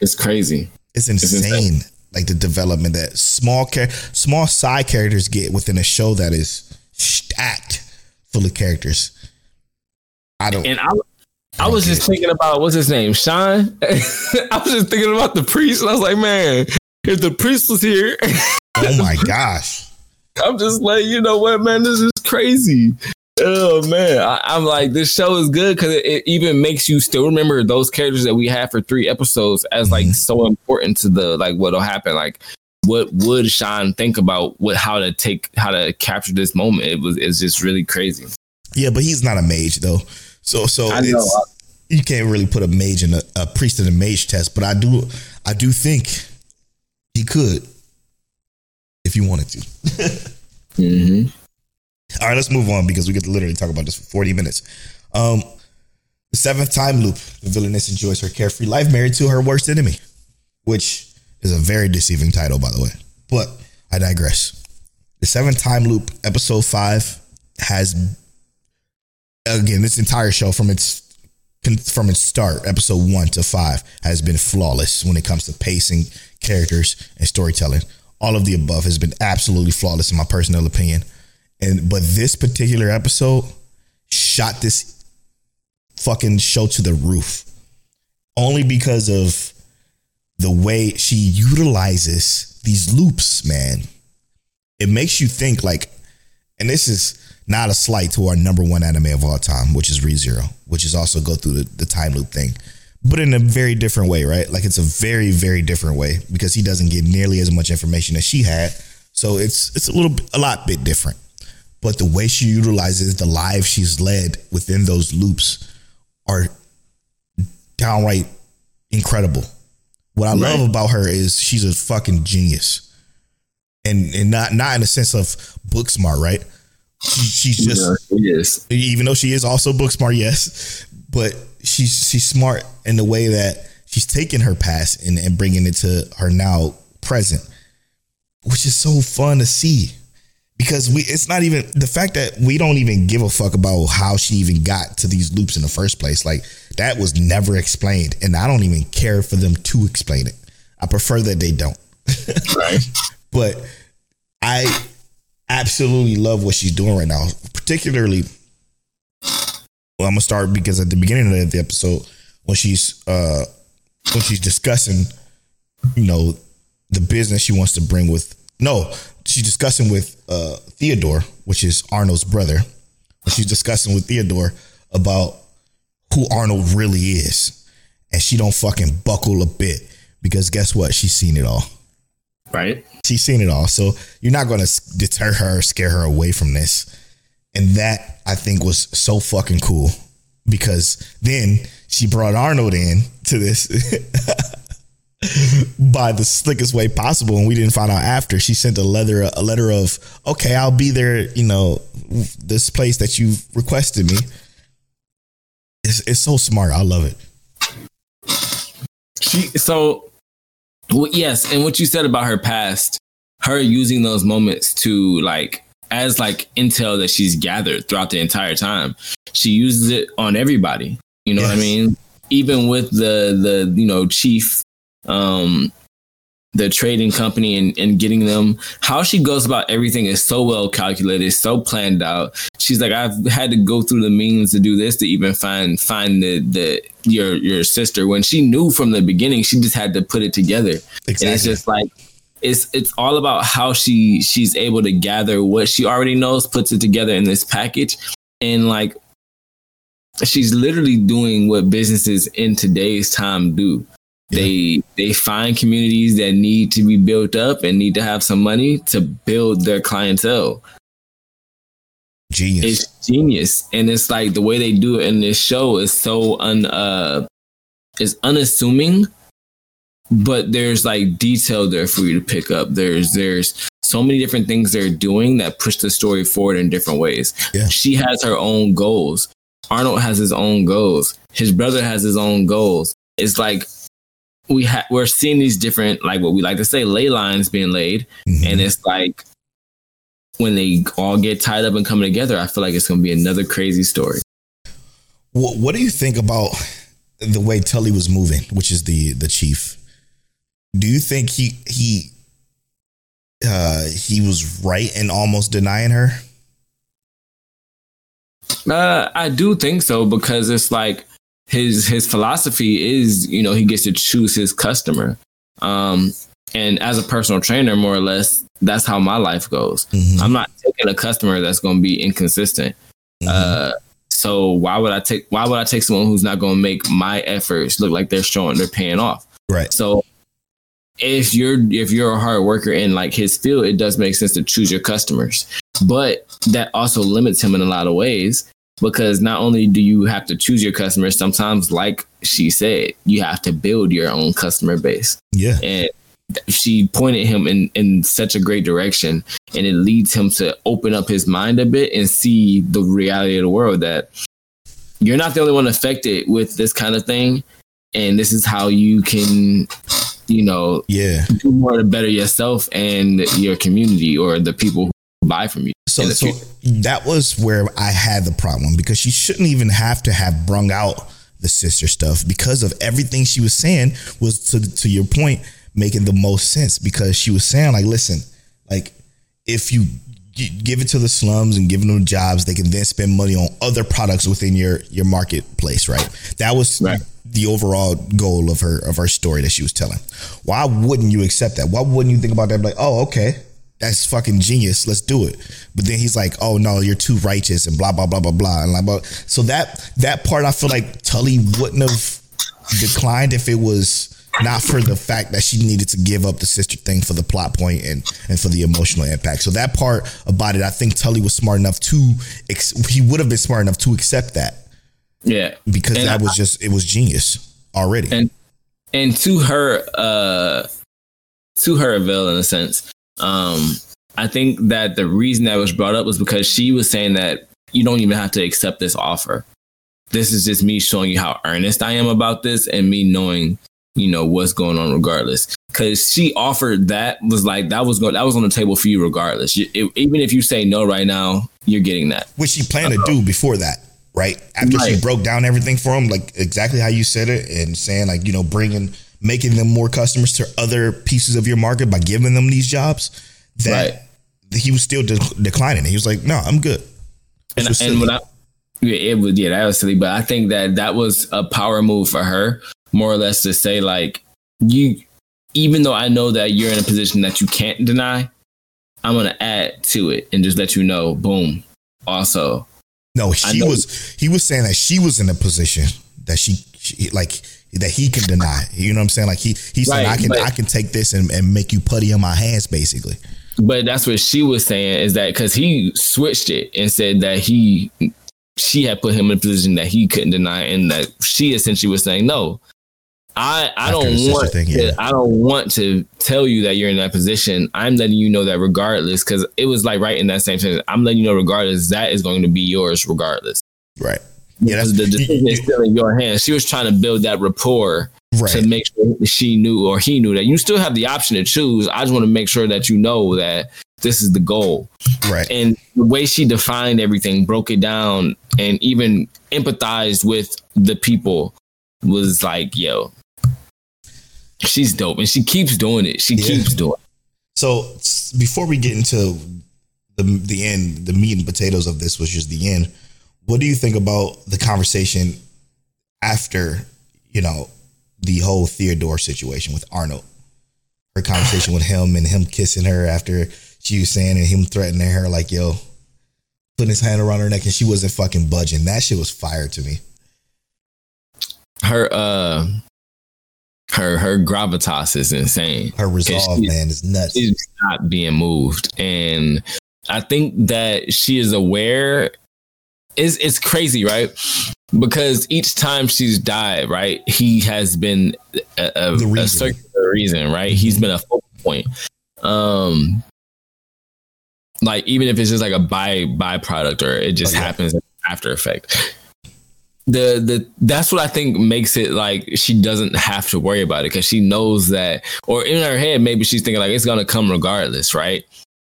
it's crazy It's insane. insane. Like the development that small char- small side characters get within a show that is stacked full of characters. I don't. and i I was just thinking about what's his name, Sean. I was just thinking about the priest, and I was like, man, if the priest was here, oh my gosh. I'm just like, you know what, man, this is crazy. Oh man, I, I'm like, this show is good because it, it even makes you still remember those characters that we had for three episodes as like Mhm. so important to the like what'll happen. Like, what would Sean think about what how to take how to capture this moment? It was it's just really crazy. Yeah, but he's not a mage though. So so I know. you can't really put a mage in a, a priest in a mage test. But I do I do think he could if you wanted to. Mm-hmm. All right, let's move on because we get to literally talk about this for 40 minutes. Um, the seventh time loop. The villainess enjoys her carefree life married to her worst enemy, which is a very deceiving title, by the way. But I digress. The Seven Time Loop, episode five, has again this entire show from its from its start, episode one to five, has been flawless when it comes to pacing, characters, and storytelling. All of the above has been absolutely flawless in my personal opinion. And but this particular episode shot this fucking show to the roof. Only because of the way she utilizes these loops, man. It makes you think like, and this is not a slight to our number one anime of all time, which is ReZero, which is also go through the, the time loop thing, but in a very different way, right? Like it's a very, very different way because he doesn't get nearly as much information as she had. So it's it's a little a lot bit different. But the way she utilizes the lives she's led within those loops are downright incredible. What I Right. love about her is she's a fucking genius. And and not not in the sense of book smart, right? She, she's just it is. even though she is also book smart, yes, but she's she's smart in the way that she's taking her past and, and bringing it to her now present, which is so fun to see. Because we, it's not even the fact that we don't even give a fuck about how she even got to these loops in the first place. Like that was never explained, and I don't even care for them to explain it. I prefer that they don't Right. but I absolutely love what she's doing right now. Particularly, well, I'm gonna start because at the beginning of the episode, when she's uh when she's discussing, you know, the business she wants to bring with no, she's discussing with uh Theodore, which is Arnold's brother. She's discussing with Theodore about who Arnold really is, and she don't fucking buckle a bit because guess what? She's seen it all Right. she's seen it all. So you're not going to deter her, or scare her away from this. And that I think was so fucking cool because then she brought Arnold in to this by the slickest way possible, and we didn't find out after. She sent a letter, a letter of, "Okay, I'll be there." You know, this place that you requested me. It's it's so smart. I love it. She so well, yes, and what you said about her past, her using those moments to like as like intel that she's gathered throughout the entire time. She uses it on everybody. You know what I mean? Even with the the you know chief um the trading company and, and getting them. How she goes about everything is so well calculated so planned out. She's like i've had to go through the means to do this to even find find the the your your sister. When she knew from the beginning she just had to put it together. Exactly. and it's just like it's it's all about how she she's able to gather what she already knows puts it together in this package. And like she's literally doing what businesses in today's time do they they find communities that need to be built up and need to have some money to build their clientele. Genius. it's genius. And it's like the way they do it in this show is so un uh is unassuming but there's like detail there for you to pick up. There's there's so many different things they're doing that push the story forward in different ways. Yeah. she has her own goals. Arnold has his own goals. His brother has his own goals. It's like we ha- we're seeing these different like what we like to say ley lines being laid Mhm. and it's like when they all get tied up and come together, I feel like it's gonna be another crazy story. What, what do you think about the way Tully was moving, which is the the chief? Do you think he he uh he was right in almost denying her? Uh, I do think so because it's like his his philosophy is you know he gets to choose his customer, um, and as a personal trainer, more or less, that's how my life goes. Mhm. I'm not taking a customer that's going to be inconsistent. Mhm. Uh, so why would I take why would I take someone who's not going to make my efforts look like they're showing they're paying off? right. So if you're if you're a hard worker in like his field, it does make sense to choose your customers. But that also limits him in a lot of ways because not only do you have to choose your customers, sometimes like she said, you have to build your own customer base. Yeah. And she pointed him in in such a great direction and it leads him to open up his mind a bit and see the reality of the world that you're not the only one affected with this kind of thing and this is how you can you know, Yeah. do more to better yourself and your community or the people who buy from you. So, so future. that was where I had the problem because she shouldn't even have to have brung out the sister stuff because of everything she was saying was to to your point making the most sense because she was saying like listen like if you give it to the slums and giving them jobs they can then spend money on other products within your your marketplace right that was Right. the overall goal of her of her story that she was telling why wouldn't you accept that why wouldn't you think about that like oh okay that's fucking genius. Let's do it. But then he's like, oh no, you're too righteous and blah blah blah blah blah and like, blah. so that that part I feel like Tully wouldn't have declined if it was not for the fact that she needed to give up the sister thing for the plot point and and for the emotional impact. So that part about it, I think Tully was smart enough to ex- he would have been smart enough to accept that yeah, because And that I- was just it was genius already. and and to her uh to her avail in a sense um i think that the reason that was brought up was because she was saying that you don't even have to accept this offer. This is just me showing you how earnest i am about this and me knowing you know what's going on regardless. Because she offered that was like that was going that was on the table for you regardless. You, it, even if you say no right now you're getting that. Which she planned to do before that, right? After she broke down everything for him, like exactly how you said it, and saying like you know bringing, making them more customers to other pieces of your market by giving them these jobs. That he was still de- declining. He was like, "No, I'm good." And, and when I, yeah, it was yeah, that was silly. But I think that that was a power move for her, more or less, to say like you, even though I know that you're in a position that you can't deny, I'm gonna add to it and just let you know, boom. Also, no, she was. He was saying that she was in a position that she, she like that he can deny. You know what I'm saying? Like he he said, Right, "I can but- I can take this and, and make you putty on my hands," basically. but that's what she was saying is that because he switched it and said that he, she had put him in a position that he couldn't deny, and that she essentially was saying, no. I, I don't want thing, to. I don't want to tell you that you're in that position. I'm letting you know that regardless, because it was like right in that same sentence. I'm letting you know regardless that is going to be yours regardless. Right. Yeah, that's the decision is still in your hands. She was trying to build that rapport right. to make sure she knew or he knew that you still have the option to choose. I just want to make sure that you know that this is the goal. Right. And the way she defined everything, broke it down, and even empathized with the people was like, yo, she's dope. And she keeps doing it. She Yeah. keeps doing it. So before we get into the the end, the meat and potatoes of this was just the end. What do you think about the conversation after you know the whole Theodore situation with Arnold? Her conversation with him and him kissing her after she was saying and him threatening her like yo, putting his hand around her neck and she wasn't fucking budging. That shit was fire to me. Her uh her her gravitas is insane. Her resolve, she- man, is nuts. She's not being moved. And I think that she is aware. It's, it's crazy, right? Because each time she's died, right, he has been a, a, The a reason. circular reason, right? He's been a focal point. Um, like even if it's just like a by byproduct or it just yeah. happens after effect. The the that's what I think makes it like she doesn't have to worry about it because she knows that, or in her head maybe she's thinking like it's gonna come regardless, right?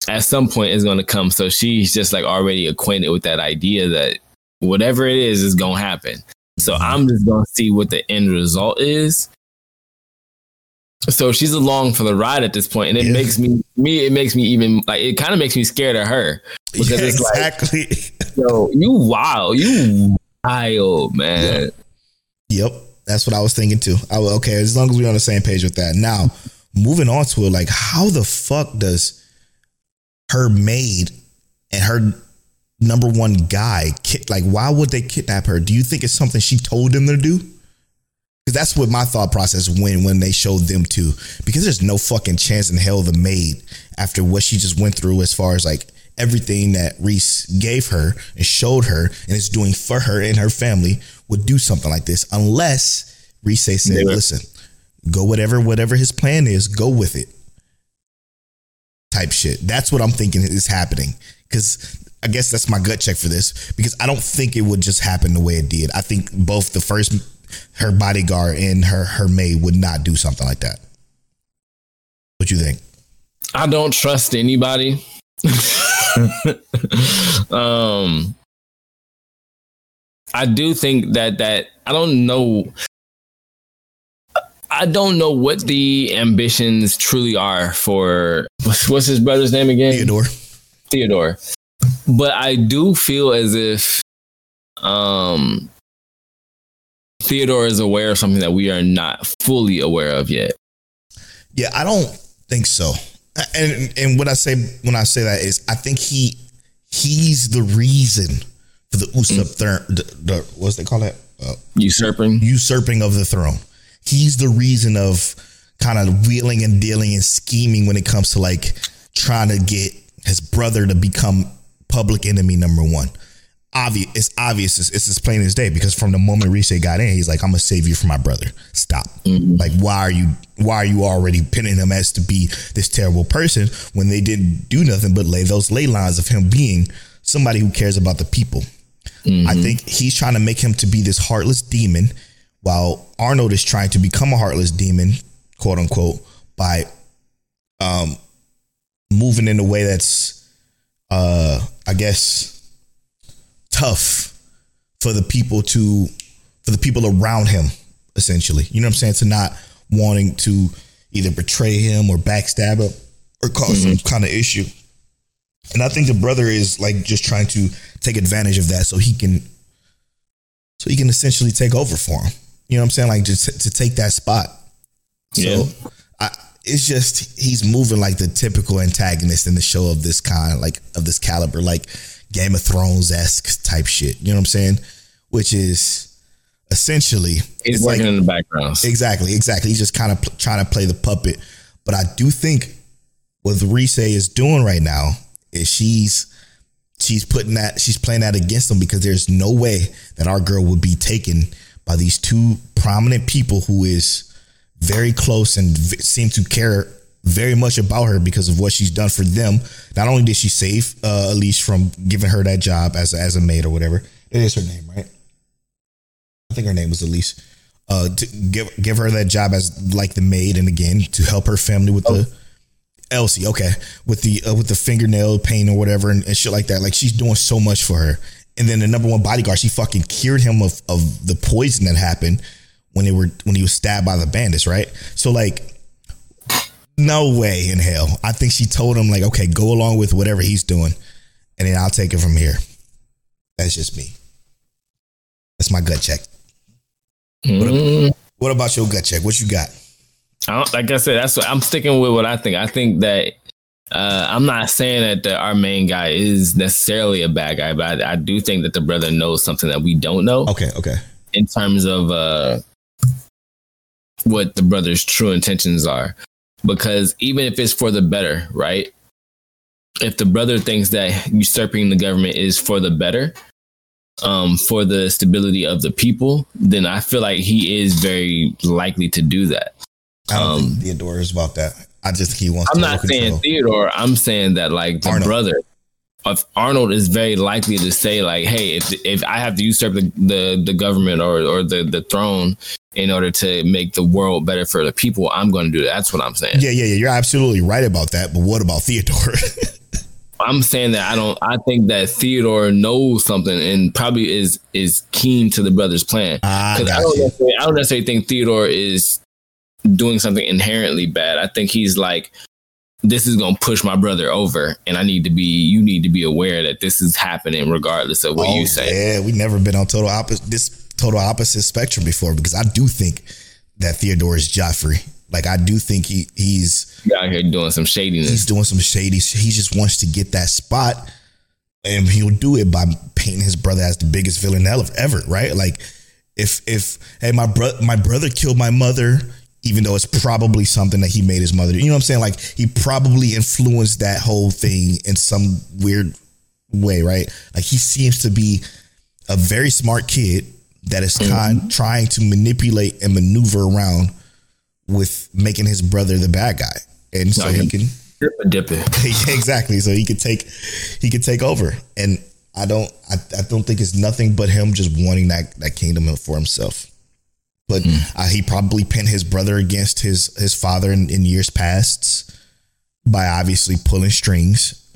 At some point it's gonna come, so she's just like already acquainted with that idea that whatever it is is gonna happen. So Mm-hmm. I'm just gonna see what the end result is. So she's along for the ride at this point, and it Yeah. makes me me it makes me even like it kind of makes me scared of her because Yeah, it's like exactly. yo you wild you wild man. Yep, that's what I was thinking too. I was, okay, as long as we're on the same page with that. Now, moving on to it, like how the fuck does her maid and her number one guy like why would they kidnap her? Do you think it's something she told them to do? Because that's what my thought process when when they showed them to. Because there's no fucking chance in hell the maid after what she just went through as far as like everything that Reese gave her and showed her and is doing for her and her family would do something like this unless Reese said, listen, go whatever whatever his plan is, go with it. Type shit. That's what I'm thinking is happening. Cause I guess that's my gut check for this because I don't think it would just happen the way it did. I think both the first her bodyguard and her her maid would not do something like that. What you think? I don't trust anybody. um, I do think that that I don't know. I don't know what the ambitions truly are for what's, what's his brother's name again? Theodore. Theodore. But I do feel as if um Theodore is aware of something that we are not fully aware of yet. Yeah, I don't think so. And and what I say when I say that is I think he he's the reason for the usurp thr- the, the what's they call that uh, Usurping. usurping of the throne. He's the reason of kind of wheeling and dealing and scheming when it comes to like trying to get his brother to become public enemy number one. Obvious, it's obvious. It's, it's as plain as day because from the moment Reese got in, he's like, "I'm gonna save you from my brother. Stop. Mm-hmm. Like, why are you? Why are you already pinning him as to be this terrible person when they didn't do nothing but lay those ley lines of him being somebody who cares about the people? I mm-hmm. think he's trying to make him to be this heartless demon, while Arnold is trying to become a heartless demon, quote unquote, by um moving in a way that's uh I guess tough for the people to for the people around him, essentially. You know what I'm saying? To not wanting to either betray him or backstab him or cause some kind of issue. And I think the brother is like just trying to take advantage of that so he can so he can essentially take over for him. You know what I'm saying? Like just to, take that spot. So Yeah. I it's just he's moving like the typical antagonist in the show of this kind, like of this caliber, like Game of Thrones esque type shit. You know what I'm saying? Which is essentially He's it's working like- in the background. Exactly, exactly. He's just kind of pl- trying to play the puppet. But I do think what Reese is doing right now is she's she's putting that she's playing that against him because there's no way that our girl would be taken by these two prominent people who is very close and v- seem to care very much about her because of what she's done for them. Not only did she save uh, Elise from giving her that job as a, as a maid or whatever, it is her name, right? I think her name was Elise. Uh, to give give her that job as like the maid, and again to help her family with the Elsie, okay, with the uh, with the fingernail pain or whatever and, and shit like that. Like she's doing so much for her. And then the number one bodyguard, she fucking cured him of of the poison that happened when they were when he was stabbed by the bandits, right? So like, no way in hell. I think she told him like, okay, go along with whatever he's doing, and then I'll take it from here. That's just me. That's my gut check. Mm, What about your gut check? What you got? I don't, like I said, that's what I'm sticking with what I think. I think that uh, I'm not saying that the, our main guy is necessarily a bad guy, but I, I do think that the brother knows something that we don't know Okay, okay. in terms of uh, what the brother's true intentions are. Because even if it's for the better, right? If the brother thinks that usurping the government is for the better, um, for the stability of the people, then I feel like he is very likely to do that. I don't Um, think Theodore is about that. I just think he wants. I'm not saying control. Theodore. I'm saying that like the Arnold. brother of Arnold is very likely to say like, "Hey, if if I have to usurp the the, the government or or the the throne in order to make the world better for the people, I'm going to do that." That's what I'm saying. Yeah, yeah, yeah. You're absolutely right about that. But what about Theodore? I'm saying that I don't. I think that Theodore knows something and probably is is keen to the brother's plan. Ah, I don't I don't necessarily think Theodore is doing something inherently bad. I think he's like, this is gonna push my brother over, and I need to be. You need to be aware that this is happening, regardless of what Oh, you say. Yeah, we've never been on total opposite this total opposite spectrum before because I do think that Theodore is Joffrey. Like I do think he he's out here doing some shadiness. he's doing some shady. He just wants to get that spot, and he'll do it by painting his brother as the biggest villain ever. Ever, right? Like if if hey my brother my brother killed my mother, even though it's probably something that he made his mother. do. You know what I'm saying? Like he probably influenced that whole thing in some weird way, right? Like he seems to be a very smart kid that is mm-hmm. kind trying to manipulate and maneuver around with making his brother the bad guy, and so Like he him. can dip it. exactly. So he could take he could take over. And I don't I, I don't think it's nothing but him just wanting that that kingdom for himself. But uh, he probably pinned his brother against his his father in, in years past by obviously pulling strings,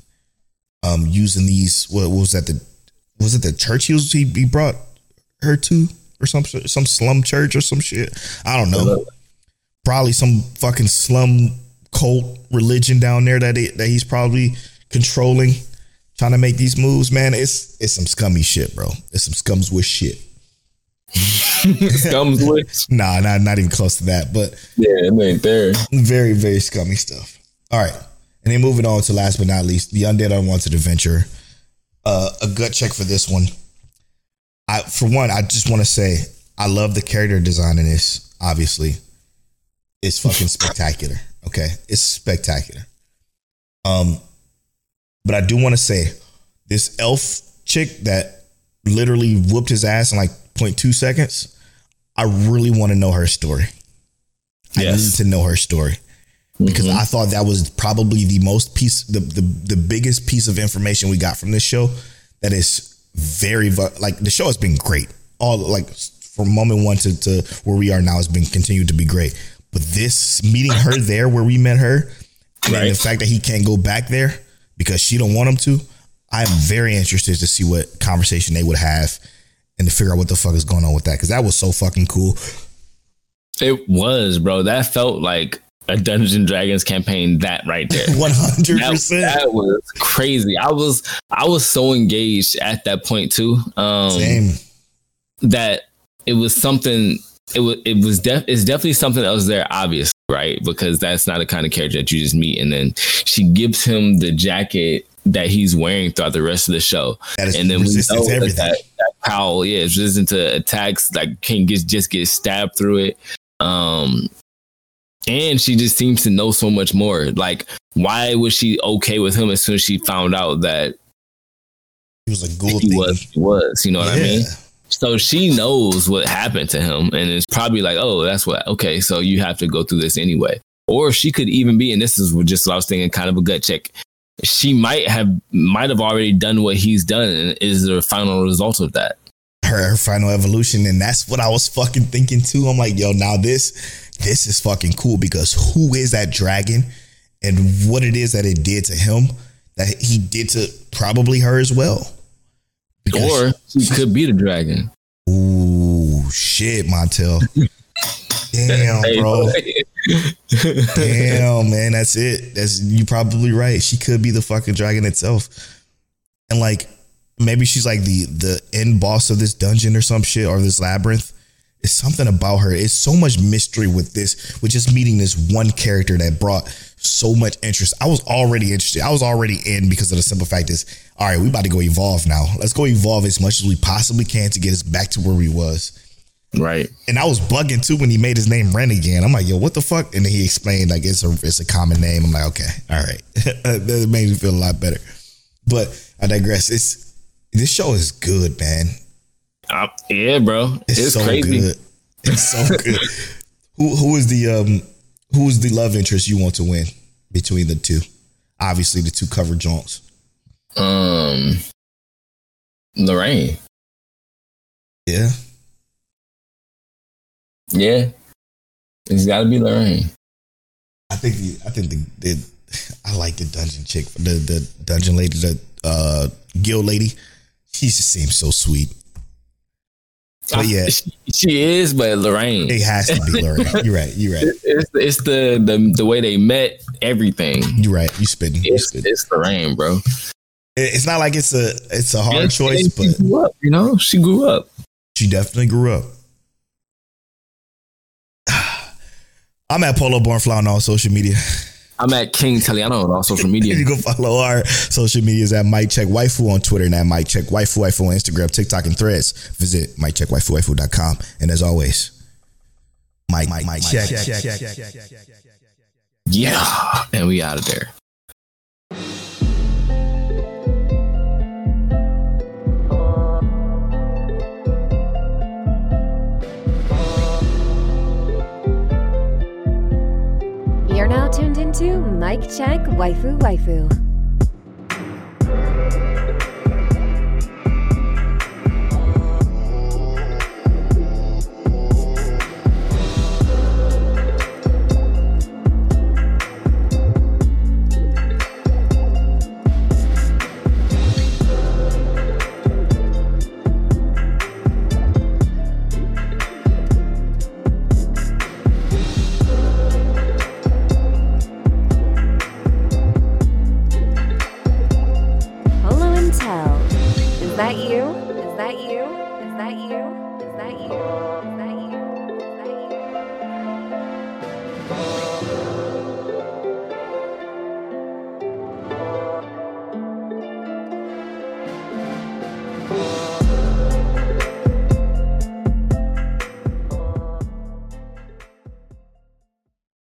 um, using these. What, what was that? The was it the church he was he, he brought her to or some some slum church or some shit? I don't know. Probably some fucking slum cult religion down there that it, that he's probably controlling, trying to make these moves. Man, it's it's some scummy shit, bro. It's some scums with shit. Scum's with. Nah, not not even close to that, but Yeah, it ain't there. very very scummy stuff. All right, and then moving on to last but not least, the undead unwanted adventure. Uh, a gut check for this one. I for one, I just want to say I love the character design in this. Obviously, it's fucking spectacular. Okay, it's spectacular. Um, but I do want to say this elf chick that literally whooped his ass in like 0.2 seconds. I really want to know her story. I need to know her story because mm-hmm. I thought that was probably the most piece, the, the the biggest piece of information we got from this show. That is very like the show has been great. All like from moment one to, to where we are now has been continued to be great. But this meeting her there where we met her, and the fact that he can't go back there because she don't want him to, I'm very interested to see what conversation they would have and to figure out what the fuck is going on with that because that was so fucking cool. It was, bro. That felt like a Dungeons and Dragons campaign. That right there. One hundred That, percent. that was crazy. I was I was so engaged at that point too. Um, Same. that it was something. It was it was def, it's definitely something that was there, obvious, right? Because that's not the kind of character that you just meet. And then she gives him the jacket that he's wearing throughout the rest of the show. And then we know that, everything. that, that Powell, yeah, is resistant to attacks. Like can get just get stabbed through it. Um, and she just seems to know so much more. Like, why was she okay with him as soon as she found out that He was a ghoul he thing. was? He was. You know what I mean? So she knows what happened to him, and it's probably like, oh, that's what. Okay, so you have to go through this anyway. Or she could even be, and this is just what I was thinking, kind of a gut check. She might have might have already done what he's done, and is the final result of that. her, final evolution, and that's what I was fucking thinking too. I'm like, yo, now this this is fucking cool because who is that dragon, and what it is that it did to him that he did to probably her as well. Because- Or she could be the dragon. ooh, shit, Montel. Damn, bro. Damn, man, that's it. That's you probably right. She could be the fucking dragon itself. And like maybe she's like the the end boss of this dungeon or some shit or this labyrinth. It's something about her. It's so much mystery with this, with just meeting this one character that brought so much interest. I was already interested. I was already in because of the simple fact is, all right, we about to go evolve now. Let's go evolve as much as we possibly can to get us back to where we was. Right. And I was bugging too when he made his name Ren again. I'm like, yo, what the fuck? And then he explained like it's a it's a common name. I'm like, okay, all right. that made me feel a lot better. But I digress. It's this show is good, man. Uh, yeah, bro. It's, It's, so crazy. good. It's so good. who who is the um who is the love interest you want to win between the two? Obviously, the two cover joints. Um, Lorraine. Yeah, Yeah, it's got to be Lorraine. I think the I think the, the I like the dungeon chick, the the dungeon lady, the uh guild lady. She just seems so sweet. But yeah, she, she is, but Lorraine. it has to be Lorraine. You're right. You're right. It's, it's the, the the way they met, everything. You're right. You spitting. You It's, spitting. it's Lorraine, bro. It's not like it's a it's a hard And- choice, and but grew up, you know, she grew up. she definitely grew up. I'm at Polo Bornflower on all social media. I'm at King Taliano on all social media. You can follow our social medias at Mic Check Waifu on Twitter and at Mic Check Waifu Waifu on Instagram, TikTok, and Threads. Visit miccheckwaifuwaifu.com. And as always, Mic Mic Mic Check. Yeah, and we out of there. You're now tuned into Mic Check Waifu Waifu.